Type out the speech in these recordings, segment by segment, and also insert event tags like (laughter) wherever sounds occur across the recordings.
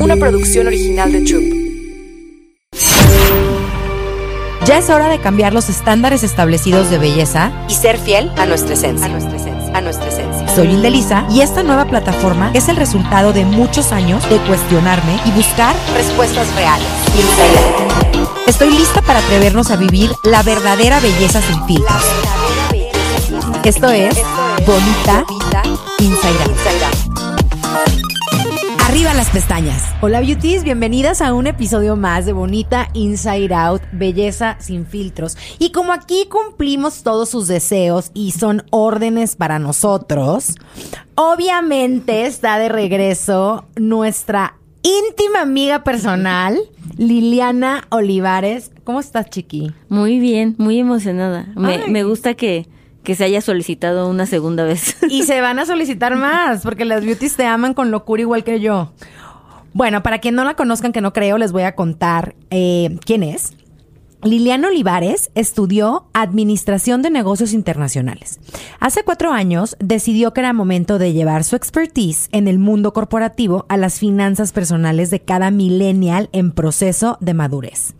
una producción original de Troop. Ya es hora de cambiar los estándares establecidos de belleza Y ser fiel a nuestra esencia. A nuestra esencia. A nuestra esencia. Soy Hilde Lisa y esta nueva plataforma es el resultado de muchos años de cuestionarme y buscar Respuestas reales. Estoy lista para atrevernos a vivir la verdadera belleza sin filtros. Esto es Bonita Inside Out. Arriba las pestañas. Hola beauties, bienvenidas a un episodio más de Bonita Inside Out, Belleza sin filtros. Y como aquí cumplimos todos sus deseos y son órdenes para nosotros, obviamente está de regreso nuestra íntima amiga personal, Liliana Olivares. ¿Cómo estás, chiqui? Muy bien, muy emocionada. Me, gusta que, que se haya solicitado una segunda vez. (laughs) Y se van a solicitar más, porque las beauties te aman con locura igual que yo. Bueno, para quien no la conozcan, que no creo, les voy a contar eh, quién es. Liliana Olivares estudió Administración de Negocios Internacionales. Hace cuatro años decidió que era momento de llevar su expertise en el mundo corporativo a las finanzas personales de cada millennial en proceso de madurez.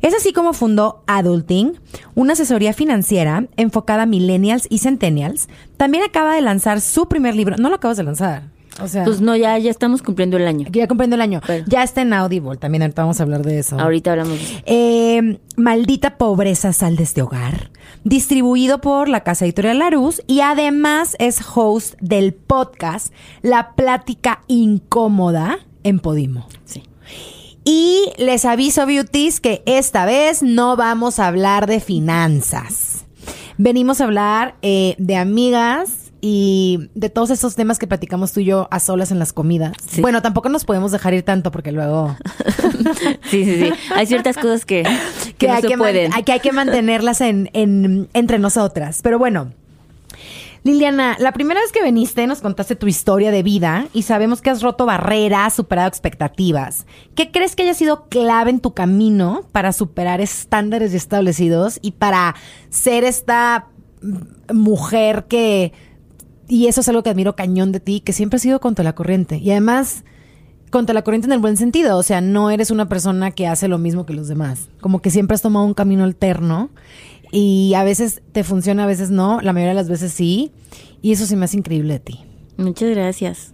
Es así como fundó Adulting, una asesoría financiera enfocada a millennials y centennials. También acaba de lanzar su primer libro. No lo acabas de lanzar. O sea, Pues no, ya, ya estamos cumpliendo el año. ya comprendo el año. Pero- Ya está en Audible. También ahorita vamos a hablar de eso. Ahorita hablamos. de eso. Eh, Maldita pobreza sal de este hogar. Distribuido por la Casa Editorial Larus y además es host del podcast La Plática Incómoda en Podimo. Sí. Y les aviso, beauties, que esta vez no vamos a hablar de finanzas. Venimos a hablar eh, de amigas y de todos esos temas que platicamos tú y yo a solas en las comidas. Sí. Bueno, tampoco nos podemos dejar ir tanto porque luego... (laughs) Sí, sí, sí. Hay ciertas cosas que, que, no hay se que pueden. hay que hay que mantenerlas en, en- entre nosotras. Pero bueno, Liliana, la primera vez que viniste nos contaste tu historia de vida y sabemos que has roto barreras, superado expectativas. ¿Qué crees que haya sido clave en tu camino para superar estándares establecidos y para ser esta mujer que... Y eso es algo que admiro cañón de ti, que siempre has sido contra la corriente. Y además, contra la corriente en el buen sentido. O sea, no eres una persona que hace lo mismo que los demás. Como que siempre has tomado un camino alterno. Y a veces te funciona, a veces no. La mayoría de las veces sí. Y eso sí me hace increíble de ti. Muchas gracias.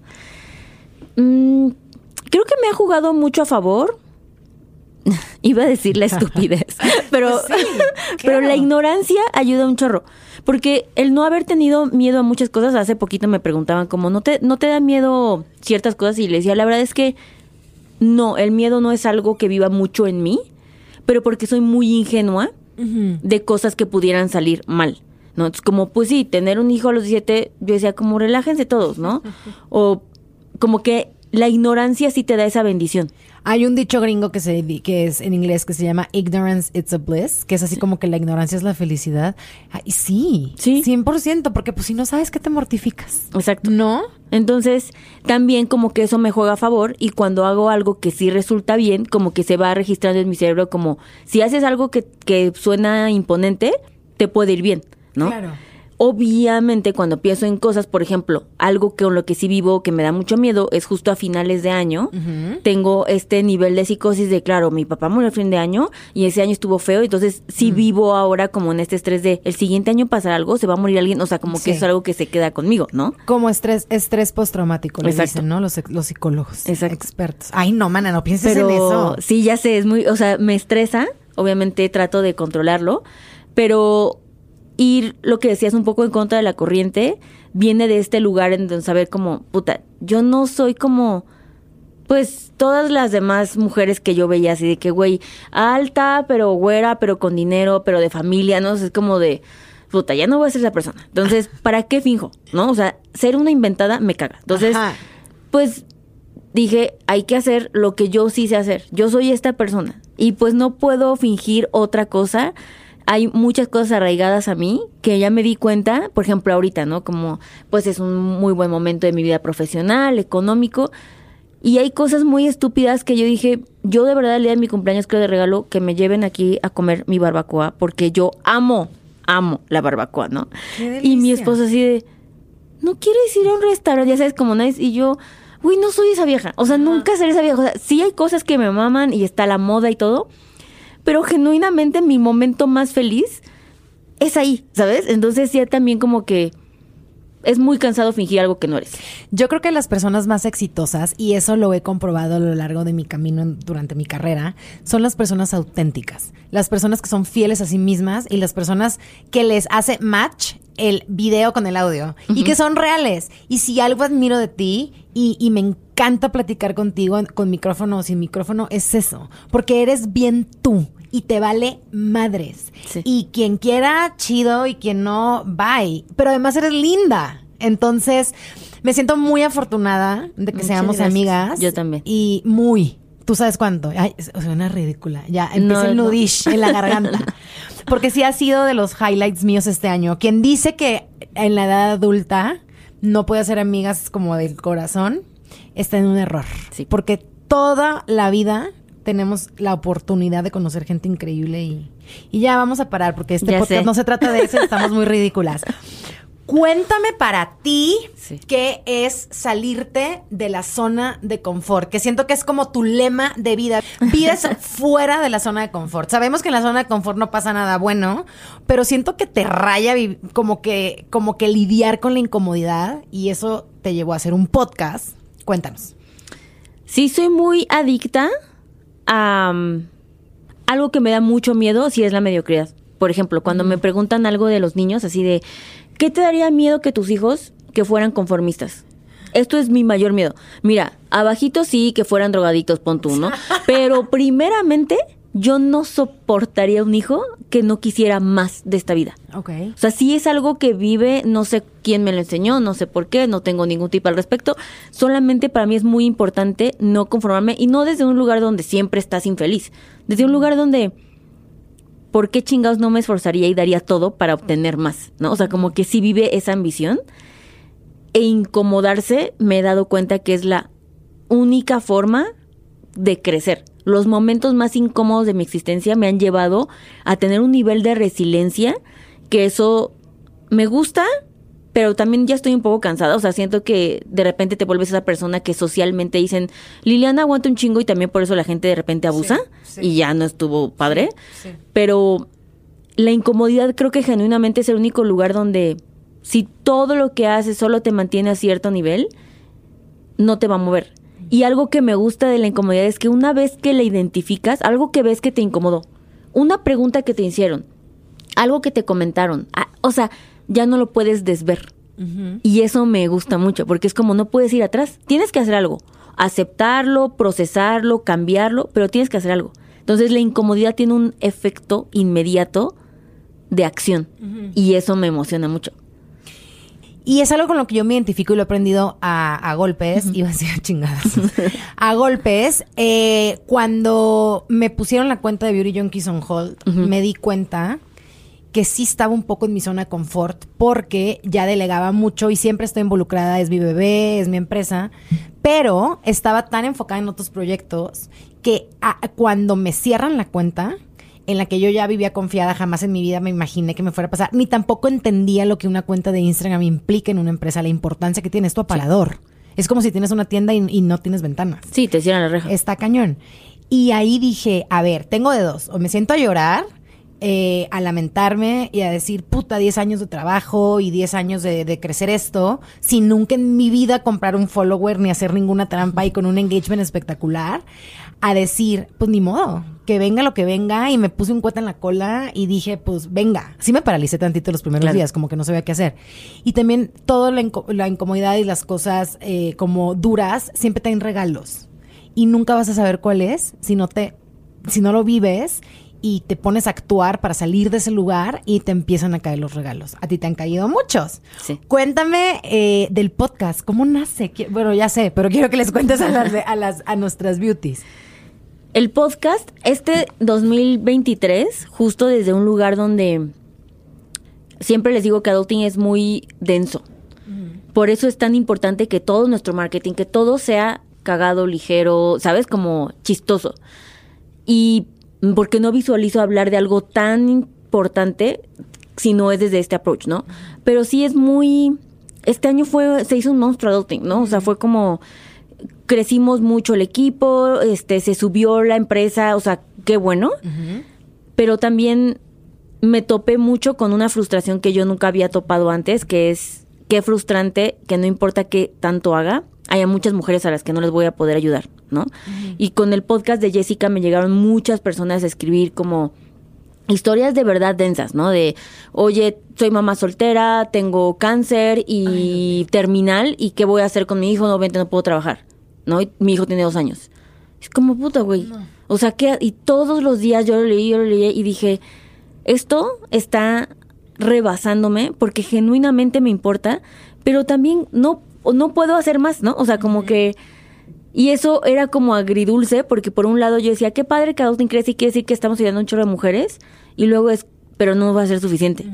Mm, creo que me ha jugado mucho a favor. (laughs) Iba a decir la estupidez, (laughs) pero, Pues sí, (laughs) pero claro. la ignorancia ayuda un chorro. Porque el no haber tenido miedo a muchas cosas, hace poquito me preguntaban como, ¿no te, no te da miedo ciertas cosas? Y le decía, la verdad es que no, el miedo no es algo que viva mucho en mí, pero porque soy muy ingenua de cosas que pudieran salir mal. ¿no? Entonces, como, pues sí, tener un hijo a los 17, yo decía, como relájense todos, ¿no? (laughs) O como que la ignorancia sí te da esa bendición. Hay un dicho gringo que, se, que es en inglés que se llama ignorance it's a bliss, que es así como que la ignorancia es la felicidad. Ay, sí, Sí. 100%, porque pues si no sabes que te mortificas. Exacto. ¿No? Entonces, también como que eso me juega a favor y cuando hago algo que sí resulta bien, como que se va registrando en mi cerebro como si haces algo que, que suena imponente, te puede ir bien, ¿no? Claro. Obviamente cuando pienso en cosas, por ejemplo, algo que con lo que sí vivo que me da mucho miedo es justo a finales de año. Tengo este nivel de psicosis de, claro, mi papá murió a fin de año y ese año estuvo feo, entonces sí vivo ahora como en este estrés de el siguiente año pasará algo, se va a morir alguien, o sea, como Sí. que es algo que se queda conmigo, ¿no? Como estrés, estrés postraumático, le Exacto. dicen, ¿no? Los, los psicólogos Exacto. expertos. Ay, no, mana, no pienses pero en eso. sí, ya sé, es muy, o sea, me estresa, obviamente trato de controlarlo, pero ir, lo que decías, un poco en contra de la corriente, viene de este lugar en donde saber como, puta, yo no soy como, pues, todas las demás mujeres que yo veía así de que, güey, alta, pero güera, pero con dinero, pero de familia, ¿no? O sea, es como de, puta, ya no voy a ser esa persona. Entonces, (laughs) ¿para qué finjo? ¿No? O sea, ser una inventada me caga. Entonces, Ajá. pues dije, hay que hacer lo que yo sí sé hacer. Yo soy esta persona y pues no puedo fingir otra cosa. Hay muchas cosas arraigadas a mí que ya me di cuenta, por ejemplo, ahorita, ¿no? Como pues es un muy buen momento de mi vida profesional, económico, y hay cosas muy estúpidas que yo dije, yo de verdad el día de mi cumpleaños creo de regalo que me lleven aquí a comer mi barbacoa porque yo amo, amo la barbacoa, ¿no? Y mi esposo así de, ¿no quieres ir a un restaurante? Ya sabes, como nice. Y yo, uy, no soy esa vieja. O sea, nunca seré esa vieja. O sea, sí hay cosas que me maman y está la moda y todo, pero genuinamente mi momento más feliz es ahí, ¿sabes? Entonces ya también como que es muy cansado fingir algo que no eres. Yo creo que las personas más exitosas, y eso lo he comprobado a lo largo de mi camino durante mi carrera, son las personas auténticas. Las personas que son fieles a sí mismas y las personas que les hace match el video con el audio y que son reales. Y si algo admiro de ti y, y me encanta platicar contigo con micrófono o sin micrófono, es eso. Porque eres bien tú y te vale madres. Sí. Y quien quiera, chido, y quien no, bye. Pero además eres linda. Entonces, me siento muy afortunada de que Muchas seamos gracias. amigas. Yo también. Y muy. ¿Tú sabes cuánto? Ay, suena ridícula. Ya, empieza No, el no. nudish en la garganta. (laughs) Porque sí ha sido de los highlights míos este año. Quien dice que en la edad adulta no puede hacer amigas como del corazón, está en un error. Sí. Porque toda la vida tenemos la oportunidad de conocer gente increíble y, y ya vamos a parar porque este Ya podcast sé. no se trata de eso, estamos muy ridículas. (laughs) Cuéntame para ti Sí. qué es salirte de la zona de confort, que siento que es como tu lema de vida. Vives (laughs) fuera de la zona de confort. Sabemos que en la zona de confort no pasa nada bueno, pero siento que te raya como que, como que lidiar con la incomodidad y eso te llevó a hacer un podcast. Cuéntanos. Sí, soy muy adicta a um, algo que me da mucho miedo, si es la mediocridad. Por ejemplo, cuando me preguntan algo de los niños, así de, ¿qué te daría miedo que tus hijos que fueran conformistas? Esto es mi mayor miedo. Mira, abajito sí que fueran drogaditos, pon tú, ¿no? (laughs) Pero primeramente, yo no soportaría un hijo que no quisiera más de esta vida. Ok. O sea, sí es algo que vive, no sé quién me lo enseñó, no sé por qué, no tengo ningún tipo al respecto. Solamente para mí es muy importante no conformarme y no desde un lugar donde siempre estás infeliz, desde un lugar donde, ¿por qué chingados no me esforzaría y daría todo para obtener más? ¿No? O sea, como que sí vive esa ambición e incomodarse, me he dado cuenta que es la única forma de crecer. Los momentos más incómodos de mi existencia me han llevado a tener un nivel de resiliencia que eso me gusta, pero también ya estoy un poco cansada. O sea, siento que de repente te vuelves esa persona que socialmente dicen, Liliana aguanta un chingo y también por eso la gente de repente abusa sí. y ya no estuvo padre. Sí. Pero la incomodidad creo que genuinamente es el único lugar donde si todo lo que haces solo te mantiene a cierto nivel, no te va a mover. Y algo que me gusta de la incomodidad es que una vez que la identificas, algo que ves que te incomodó, una pregunta que te hicieron, algo que te comentaron, o sea, ya no lo puedes desver. Y eso me gusta mucho, porque es como no puedes ir atrás, tienes que hacer algo, aceptarlo, procesarlo, cambiarlo, pero tienes que hacer algo. Entonces la incomodidad tiene un efecto inmediato de acción y eso me emociona mucho. Y es algo con lo que yo me identifico y lo he aprendido a, a golpes, iba a decir a chingadas, (laughs) a golpes. Eh, cuando me pusieron la cuenta de Beauty Junkies on Hold, me di cuenta que sí estaba un poco en mi zona de confort porque ya delegaba mucho y siempre estoy involucrada, es mi bebé, es mi empresa, pero estaba tan enfocada en otros proyectos que a- cuando me cierran la cuenta, en la que yo ya vivía confiada, jamás en mi vida me imaginé que me fuera a pasar, ni tampoco entendía lo que una cuenta de Instagram implica en una empresa, la importancia que tiene, es tu aparador. Es como si tienes una tienda y, y no tienes ventanas. Sí, te cierran la reja. Está cañón. Y ahí dije, a ver, tengo de dos. O me siento a llorar, eh, a lamentarme y a decir, puta, 10 años de trabajo y 10 años de, de crecer esto, sin nunca en mi vida comprar un follower ni hacer ninguna trampa y con un engagement espectacular, a decir, pues ni modo, que venga lo que venga. Y me puse un cueta en la cola y dije, pues venga. Sí me paralicé tantito los primeros Claro. días, como que no sabía qué hacer. Y también toda la, inco- la incomodidad y las cosas eh, como duras siempre traen regalos y nunca vas a saber cuál es si no te si no lo vives y te pones a actuar para salir de ese lugar y te empiezan a caer los regalos. A ti te han caído muchos. Sí. Cuéntame eh, del podcast, ¿cómo nace? Bueno, ya sé, pero quiero que les cuentes a las, a las a nuestras beauties. El podcast, este 2023, justo desde un lugar donde siempre les digo que adulting es muy denso. Por eso es tan importante que todo nuestro marketing, que todo sea cagado, ligero, ¿sabes? Como chistoso. Y porque no visualizo hablar de algo tan importante si no es desde este approach, ¿no? Pero sí es muy... Este año fue, se hizo un monstruo adulting, ¿no? O sea, fue como crecimos mucho el equipo, este, se subió la empresa, o sea, qué bueno. Pero también me topé mucho con una frustración que yo nunca había topado antes, que es qué frustrante que no importa qué tanto haga, haya muchas mujeres a las que no les voy a poder ayudar, ¿no? Y con el podcast de Jessica me llegaron muchas personas a escribir como historias de verdad densas, ¿no? De, oye, soy mamá soltera, tengo cáncer y terminal, ¿y qué voy a hacer con mi hijo? No, vente, no puedo trabajar, ¿no? Y mi hijo tiene dos años. Es como puta, güey. O sea, que, y todos los días yo lo leí, yo lo leí y dije, esto está rebasándome porque genuinamente me importa, pero también no, no puedo hacer más, ¿no? O sea, como que... Y eso era como agridulce, porque por un lado yo decía, qué padre que Adulting crece y quiere decir que estamos ayudando a un chorro de mujeres, y luego es, pero no va a ser suficiente.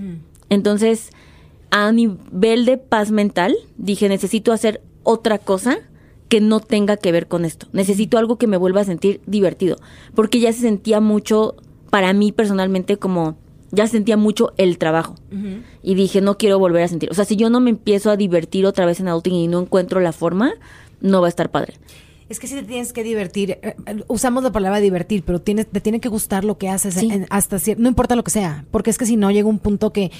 Entonces, a nivel de paz mental, dije, necesito hacer otra cosa que no tenga que ver con esto. Necesito algo que me vuelva a sentir divertido, porque ya se sentía mucho, para mí personalmente, como ya sentía mucho el trabajo. Y dije, no quiero volver a sentir. O sea, si yo no me empiezo a divertir otra vez en adulting y no encuentro la forma, no va a estar padre. Es que si te tienes que divertir, eh, eh, usamos la palabra divertir, pero tienes, te tiene que gustar lo que haces Sí. en- hasta cierto, no importa lo que sea, porque es que si no llega un punto que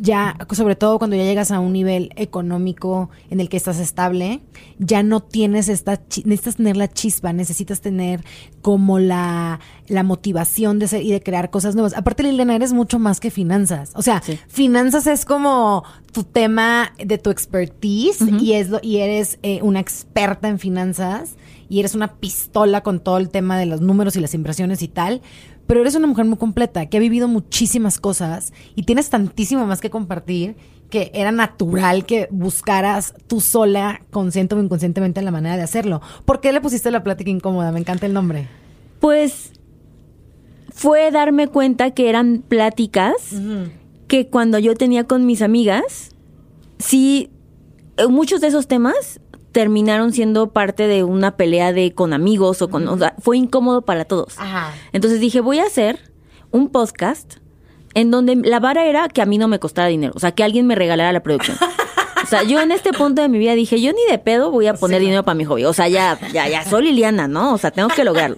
ya, sobre todo cuando ya llegas a un nivel económico en el que estás estable, ya no tienes esta, necesitas tener la chispa, necesitas tener como la, la motivación de hacer y de crear cosas nuevas. Aparte, Liliana, eres mucho más que finanzas. O sea, Sí. finanzas es como tu tema de tu expertise y es lo- y eres eh, una experta en finanzas y eres una pistola con todo el tema de los números y las inversiones y tal. Pero eres una mujer muy completa, que ha vivido muchísimas cosas y tienes tantísimo más que compartir que era natural que buscaras tú sola, consciente o inconscientemente, la manera de hacerlo. ¿Por qué le pusiste la plática incómoda? Me encanta el nombre. Pues fue darme cuenta que eran pláticas que cuando yo tenía con mis amigas, sí, eh, muchos de esos temas terminaron siendo parte de una pelea de con amigos o con, o sea, fue incómodo para todos. Ajá. Entonces dije, voy a hacer un podcast en donde la vara era que a mí no me costara dinero, o sea, que alguien me regalara la producción. (laughs) O sea, yo en este punto de mi vida dije, yo ni de pedo voy a poner dinero para mi hobby. O sea, ya, ya, ya soy Liliana, ¿no? O sea, tengo que lograrlo.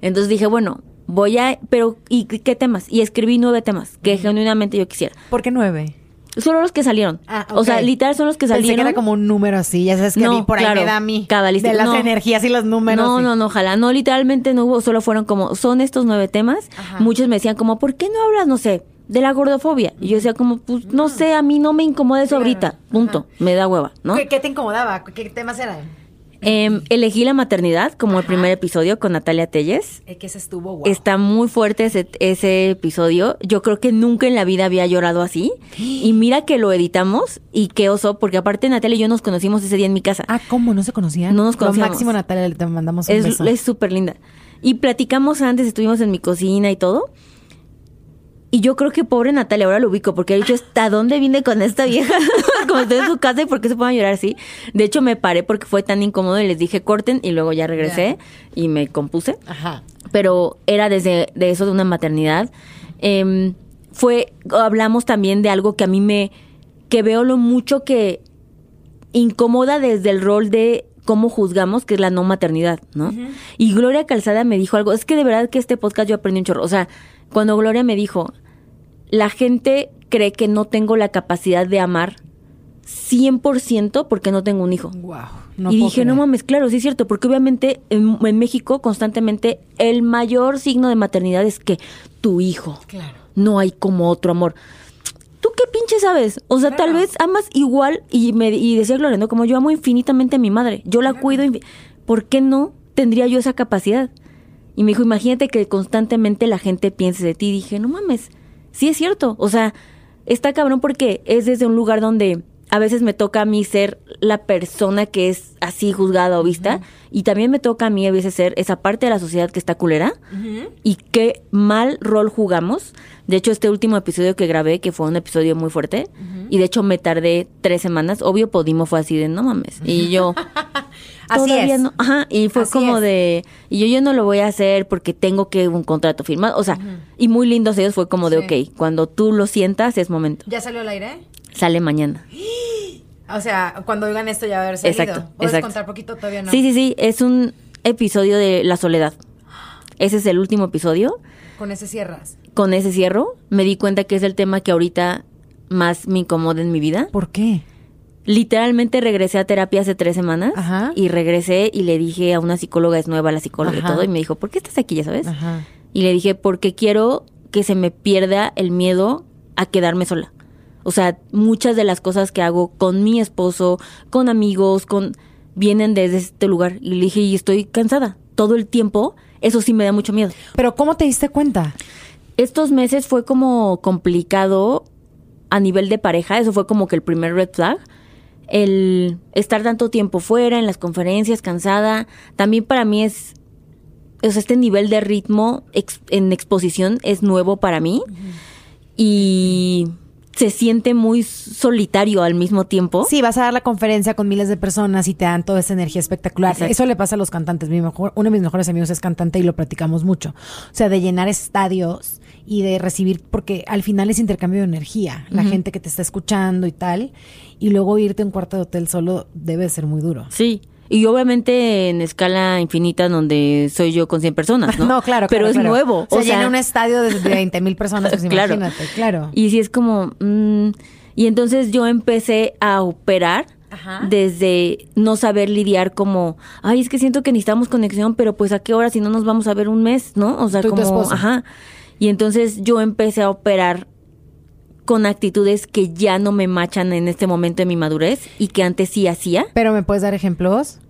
Entonces dije, bueno, voy a, pero, ¿y qué temas? Y escribí nueve temas que genuinamente yo quisiera. ¿Por qué nueve? Solo los que salieron. Ah, O sea, literal son los que Pensé salieron. que era como un número así, ya sabes que No, por ahí me da a mí. cabalístico. De las No. energías y los números. No, no, no, ojalá. No, literalmente no hubo, solo fueron como, son estos nueve temas. Muchos me decían como, ¿por qué no hablas, no sé, de la gordofobia? Y yo decía como, pues, no sé, a mí no me incomoda eso ahorita. Punto. Me da hueva, ¿no? ¿Qué, qué te incomodaba? ¿Qué temas eran? Em, elegí la maternidad como el primer episodio con Natalia Telles. Eh, que ese estuvo wow. Está muy fuerte ese, ese episodio. Yo creo que nunca en la vida había llorado así. (gasps) Y mira que lo editamos y qué oso, porque aparte Natalia y yo nos conocimos ese día en mi casa. Ah, ¿cómo? ¿No se conocían? No nos Lo conocíamos. máximo, Natalia, te mandamos un Es beso. es súper linda. Y platicamos antes, estuvimos en mi cocina y todo. Y yo creo que pobre Natalia, ahora lo ubico, porque ha dicho, ¿hasta dónde vine con esta vieja? (laughs) Como estoy en su casa y por qué se pueden llorar así. De hecho, me paré porque fue tan incómodo y les dije, corten, y luego ya regresé y me compuse. Ajá. Pero era desde de eso de una maternidad. Em, fue, hablamos también de algo que a mí me, que veo lo mucho que incomoda desde el rol de cómo juzgamos, que es la no maternidad, ¿no? Y Gloria Calzada me dijo algo, es que de verdad que este podcast yo aprendí un chorro. O sea, cuando Gloria me dijo, la gente cree que no tengo la capacidad de amar 100% porque no tengo un hijo. Wow. y dije, no mames, claro, sí es cierto, porque obviamente en, en México constantemente el mayor signo de maternidad es que tu hijo. Claro. No hay como otro amor. ¿Tú qué pinche sabes? O sea, tal vez amas igual, y me y decía Gloria, ¿no? Como yo amo infinitamente a mi madre, yo la cuido, infi- ¿por qué no tendría yo esa capacidad? Y me dijo, imagínate que constantemente la gente piense de ti. Y dije, no mames, sí es cierto. O sea, está cabrón porque es desde un lugar donde a veces me toca a mí ser la persona que es así juzgada o vista. Y también me toca a mí a veces ser esa parte de la sociedad que está culera. Y qué mal rol jugamos. De hecho, este último episodio que grabé, que fue un episodio muy fuerte, y de hecho me tardé tres semanas. Obvio, Podimo fue así de no mames. Y yo. (laughs) Así todavía es. no. Ajá, y fue Así como es. de. Y yo, yo no lo voy a hacer porque tengo que un contrato firmado. O sea, y muy lindos ellos fue como de, Sí. ok, cuando tú lo sientas es momento. ¿Ya salió al aire? Sale mañana. (gasps) O sea, cuando oigan esto ya va a haber salido. Exacto, ¿Puedes exacto. contar poquito? Todavía no. Sí, sí, sí, es un episodio de La Soledad. (gasps) Ese es el último episodio. Con ese cierras. Con ese cierro, me di cuenta que es el tema que ahorita más me incomoda en mi vida. ¿Por qué? Literalmente regresé a terapia hace tres semanas Ajá. y regresé y le dije a una psicóloga, es nueva la psicóloga y todo, y me dijo, ¿por qué estás aquí, ya sabes? Ajá. Y le dije, porque quiero que se me pierda el miedo a quedarme sola. O sea, muchas de las cosas que hago con mi esposo, con amigos, con vienen desde este lugar. Y le dije, y estoy cansada. Todo el tiempo, eso sí me da mucho miedo. Pero ¿cómo te diste cuenta? Estos meses fue como complicado a nivel de pareja, eso fue como que el primer red flag. El estar tanto tiempo fuera, en las conferencias, cansada, también para mí es, o sea, este nivel de ritmo ex- en exposición es nuevo para mí y se siente muy solitario al mismo tiempo. Sí, vas a dar la conferencia con miles de personas y te dan toda esa energía espectacular. Exacto. Eso le pasa a los cantantes. Mi mejor, uno de mis mejores amigos es cantante y lo platicamos mucho. O sea, de llenar estadios y de recibir, porque al final es intercambio de energía. La gente que te está escuchando y tal. Y luego irte a un cuarto de hotel solo debe de ser muy duro. Sí. Y obviamente en escala infinita donde soy yo con 100 personas, (laughs) ¿no? claro, Pero claro, es claro. nuevo. O sea, llena un estadio de, de 20 mil personas, pues (laughs) Claro. imagínate, claro. Y sí es como... mm, y entonces yo empecé a operar Ajá. desde no saber lidiar como... Ay, es que siento que necesitamos conexión, pero pues a qué hora si no nos vamos a ver un mes, ¿no? O sea, Tú como... Ajá. Y entonces yo empecé a operar con actitudes que ya no me machan en este momento de mi madurez y que antes sí hacía. Pero ¿me puedes dar ejemplos?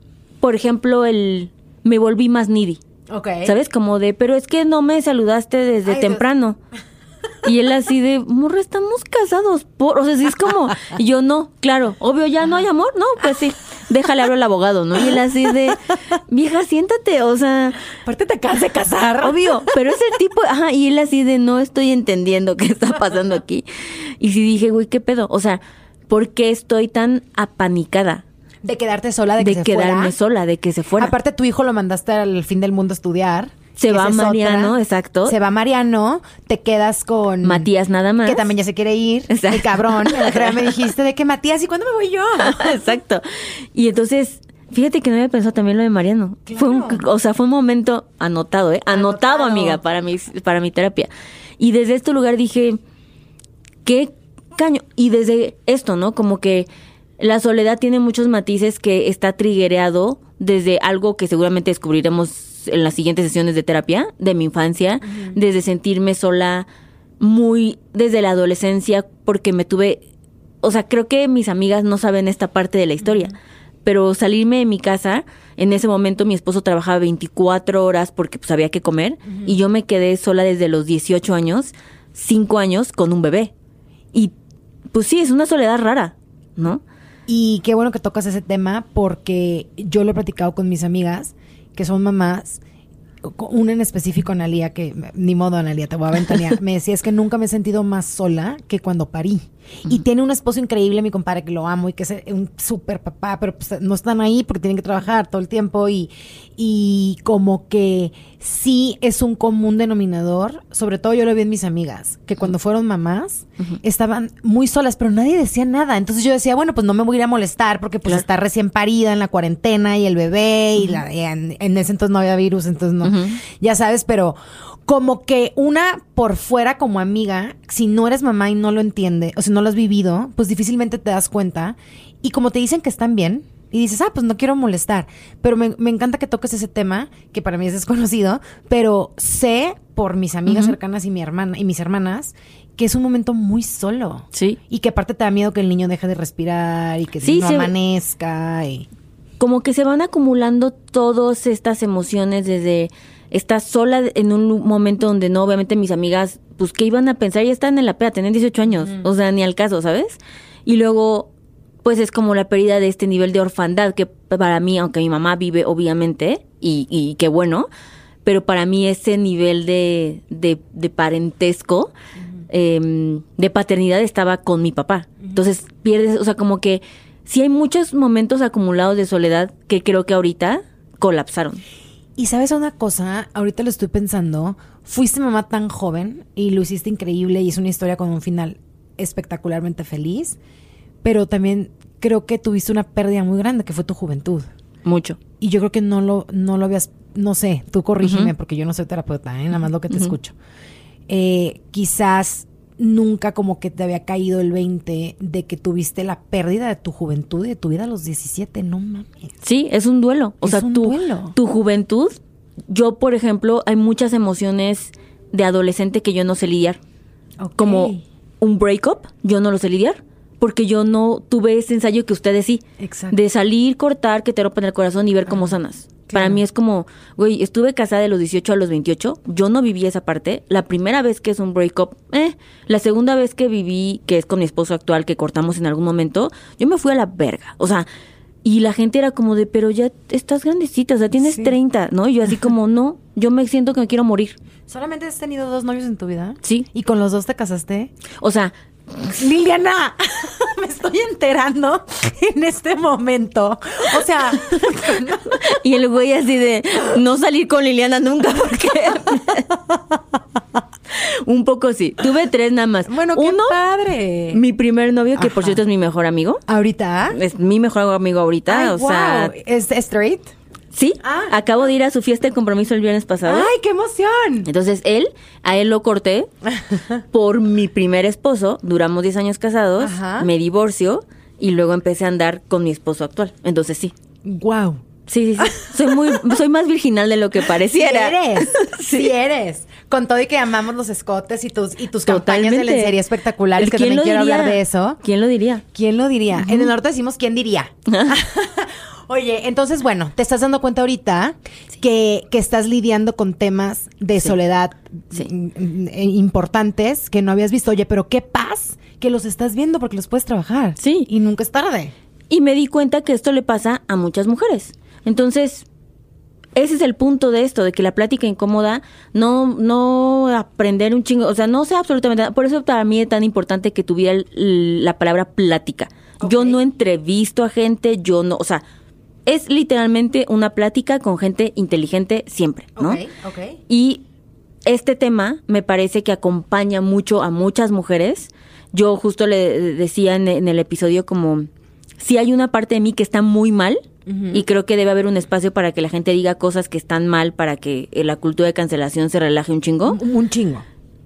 Por ejemplo, el... Me volví más needy. Ok. ¿Sabes? Como de, pero es que no me saludaste desde Ay, Dios. temprano. (laughs) Y él así de, morra, estamos casados. Por... O sea, sí es como, y yo no, claro, obvio, ya no hay amor, no, pues sí, déjale hablar al abogado, ¿no? Y él así de, vieja, siéntate, o sea, Aparte te acabas de casar. obvio, pero es el tipo, ajá, y él así de, no estoy entendiendo qué está pasando aquí. Y sí dije, güey, ¿qué pedo? O sea, ¿por qué estoy tan apanicada De quedarte sola, de de, que se quedarme fuera. sola, de que se fuera? Aparte, tu hijo lo mandaste al fin del mundo a estudiar. Se va Mariano, exacto. Se va Mariano, te quedas con Matías nada más. que también ya se quiere ir. Exacto. El cabrón. El me (laughs) dijiste de que Matías, ¿y cuándo me voy yo? (laughs) Exacto. Y entonces, fíjate que no había pensado también lo de Mariano. Fue un, o sea, fue un momento anotado, ¿eh? Anotado, Anotado. amiga, para mi, para mi terapia. Y desde este lugar dije, qué caño. Y desde esto, ¿no? Como que la soledad tiene muchos matices que está triguereado desde algo que seguramente descubriremos en las siguientes sesiones de terapia de mi infancia, desde sentirme sola muy desde la adolescencia porque me tuve, o sea, creo que mis amigas no saben esta parte de la historia, pero salirme de mi casa, en ese momento mi esposo trabajaba 24 horas porque pues había que comer y yo me quedé sola desde los 18 años, 5 años con un bebé. Y pues sí, es una soledad rara, ¿no? Y qué bueno que tocas ese tema porque yo lo he platicado con mis amigas que son mamás. Una en específico, Analia, que ni modo, Analia, te voy a ventanear. Me decía, es que nunca me he sentido más sola que cuando parí. Y tiene un esposo increíble, mi compadre, que lo amo y que es un súper papá, pero pues, no están ahí porque tienen que trabajar todo el tiempo. Y, y como que sí es un común denominador, sobre todo yo lo vi en mis amigas, que cuando fueron mamás estaban muy solas, pero nadie decía nada. Entonces yo decía, bueno, pues no me voy a ir a molestar porque pues Claro. está recién parida en la cuarentena y el bebé y, la- y en, en ese entonces no había virus, entonces no, ya sabes, pero como que una por fuera como amiga, si no eres mamá y no lo entiende, o si no lo has vivido, pues difícilmente te das cuenta. Y como te dicen que están bien, y dices, ah, pues no quiero molestar. Pero me, me encanta que toques ese tema, que para mí es desconocido, pero sé por mis amigas cercanas y mi hermana y mis hermanas que es un momento muy solo. Sí. Y que aparte te da miedo que el niño deje de respirar y que Sí, no se- amanezca. Y... como que se van acumulando todas estas emociones desde estás sola en un momento donde no, obviamente mis amigas, pues que iban a pensar, ya están en la peda, tienen 18 años, o sea, ni al caso, ¿sabes? Y luego, pues es como la pérdida de este nivel de orfandad que para mí, aunque mi mamá vive, obviamente, y, y qué bueno, pero para mí ese nivel de, de, de parentesco, em, de paternidad estaba con mi papá. Entonces pierdes, o sea, como que sí hay muchos momentos acumulados de soledad que creo que ahorita colapsaron. Y sabes una cosa, ahorita lo estoy pensando, fuiste mamá tan joven y lo hiciste increíble y es una historia con un final espectacularmente feliz, pero también creo que tuviste una pérdida muy grande, que fue tu juventud. Mucho. Y yo creo que no lo, no lo habías, no sé, tú corrígeme, porque yo no soy terapeuta, ¿eh? nada más lo que te escucho. Eh, quizás nunca como que te había caído el 20 de que tuviste la pérdida de tu juventud y de tu vida a los 17, no mames. Sí, es un duelo. O Es sea, un tu, duelo. tu juventud, yo, por ejemplo, hay muchas emociones de adolescente que yo no sé lidiar. Como un breakup, yo no lo sé lidiar. Porque yo no tuve ese ensayo que ustedes sí. Exacto. De salir, cortar, que te rompan el corazón y ver cómo sanas. Para mí es como, güey, estuve casada de los 18 a los 28, yo no viví esa parte. La primera vez que es un breakup, eh. La segunda vez que viví, que es con mi esposo actual, que cortamos en algún momento, yo me fui a la verga. O sea, y la gente era como de, pero ya estás grandecita, o sea, tienes Sí. 30, ¿no? Y yo así como, no, yo me siento que me quiero morir. ¿Solamente has tenido dos novios en tu vida? Sí. ¿Y con los dos te casaste? O sea, Liliana, (laughs) me estoy enterando en este momento. O sea, (laughs) y el güey así de no salir con Liliana nunca porque (laughs) un poco sí. Tuve tres nada más. bueno, qué Uno, padre. mi primer novio, que por cierto es mi mejor amigo. ¿Ahorita? Es mi mejor amigo ahorita. Ay, o sea. ¿Es straight? Sí. Ah. Acabo de ir a su fiesta de compromiso el viernes pasado. ¡Ay, qué emoción! Entonces él, a él lo corté (laughs) por mi primer esposo. Duramos 10 años casados. Ajá. Me divorcio y luego empecé a andar con mi esposo actual. Entonces sí. Wow. Sí, sí, sí. Soy muy, (laughs) soy más virginal de lo que pareciera. Sí eres. (laughs) Sí. Sí eres. Con todo y que amamos los escotes y tus, y tus campañas de Totalmente. lencería espectaculares, que ¿Quién también quiero diría? hablar de eso. ¿Quién lo diría? ¿Quién lo diría? En el norte decimos quién diría. Oye, entonces, bueno, te estás dando cuenta ahorita que, que estás lidiando con temas de Sí. soledad Sí. mm, eh, importantes que no habías visto. Oye, pero qué paz que los estás viendo porque los puedes trabajar. Sí. Y nunca es tarde. Y me di cuenta que esto le pasa a muchas mujeres. Entonces, ese es el punto de esto, de que la plática incómoda, no, no aprender un chingo, o sea, no sé absolutamente nada. Por eso para mí es tan importante que tuviera el- la palabra plática. Yo no entrevisto a gente, yo no, o sea, es literalmente una plática con gente inteligente siempre, ¿no? Ok, ok. Y este tema me parece que acompaña mucho a muchas mujeres. Yo justo le decía en, en el episodio como si hay una parte de mí que está muy mal y creo que debe haber un espacio para que la gente diga cosas que están mal para que eh, la cultura de cancelación se relaje un chingo, Un, chingo.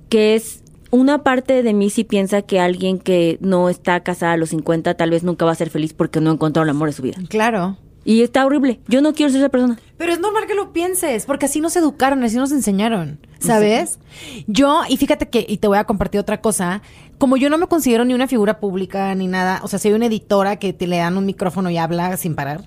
que es una parte de mí sí piensa que alguien que no está casada a los 50 tal vez nunca va a ser feliz porque no ha encontrado el amor de su vida. Claro. Y está horrible. Yo no quiero ser esa persona. Pero es normal que lo pienses, porque así nos educaron, así nos enseñaron, ¿sabes? Yo, y fíjate que, y te voy a compartir otra cosa, como yo no me considero ni una figura pública ni nada, o sea, soy una editora que te le dan un micrófono y habla sin parar,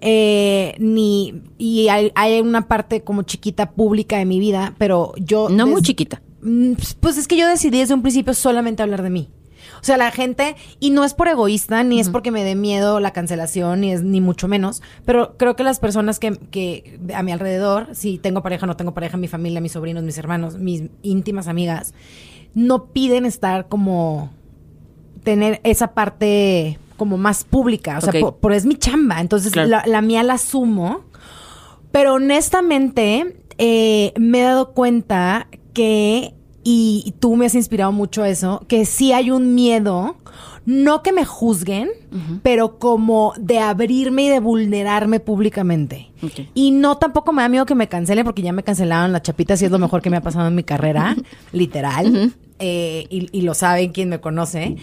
eh, ni, y hay, hay una parte como chiquita pública de mi vida, pero yo... No muy chiquita. Mm, Pues es que yo decidí desde un principio solamente hablar de mí. O sea, la gente, y no es por egoísta, ni es porque me dé miedo la cancelación, ni es ni mucho menos, pero creo que las personas que, que a mi alrededor, si tengo pareja, no tengo pareja, mi familia, mis sobrinos, mis hermanos, mis íntimas amigas, no piden estar como tener esa parte como más pública, o sea, por, por- es mi chamba, entonces Claro. la, la mía la asumo, pero honestamente eh, me he dado cuenta que, y, tú me has inspirado mucho eso, que sí hay un miedo, no que me juzguen, pero como de abrirme y de vulnerarme públicamente. Y no tampoco me da miedo que me cancelen, porque ya me cancelaron las chapitas y es lo mejor que me ha pasado en mi carrera, (laughs) literal. Eh, y, y lo saben quien me conoce.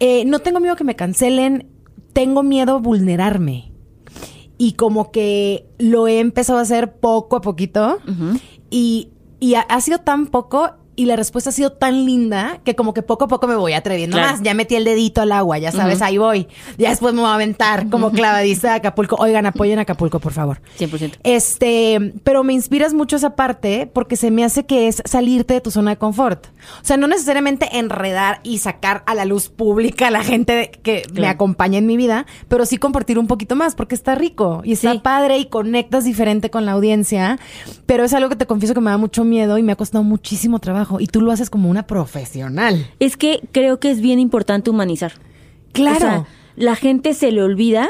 Eh, no tengo miedo que me cancelen, tengo miedo a vulnerarme. Y como que lo he empezado a hacer poco a poquito. Y, y ha, ha sido tan poco y la respuesta ha sido tan linda que como que poco a poco me voy atreviendo Claro. más. Ya metí el dedito al agua, ya sabes, ahí voy. Ya después me voy a aventar como clavadista de Acapulco. Oigan, apoyen a Acapulco, por favor. 100%. Este, pero me inspiras mucho esa parte porque se me hace que es salirte de tu zona de confort. O sea, no necesariamente enredar y sacar a la luz pública a la gente que me acompaña en mi vida, pero sí compartir un poquito más porque está rico y está Sí. padre y conectas diferente con la audiencia, pero es algo que te confieso que me da mucho miedo y me ha costado muchísimo trabajo y tú lo haces como una profesional. Es que creo que es bien importante humanizar. Claro. O sea, la gente se le olvida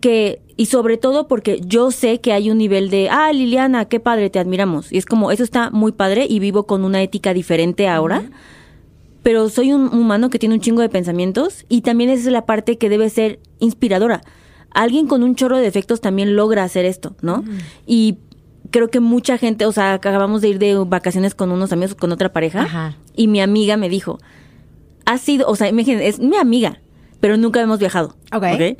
que, y sobre todo porque yo sé que hay un nivel de, ah, Liliana, qué padre, te admiramos. Y es como, eso está muy padre y vivo con una ética diferente ahora. pero soy un humano que tiene un chingo de pensamientos y también esa es la parte que debe ser inspiradora. Alguien con un chorro de defectos también logra hacer esto, ¿no? Y creo que mucha gente, o sea, acabamos de ir de vacaciones con unos amigos, con otra pareja, Ajá. y mi amiga me dijo, ha sido, o sea, imagínense, es mi amiga, pero nunca hemos viajado. Ok.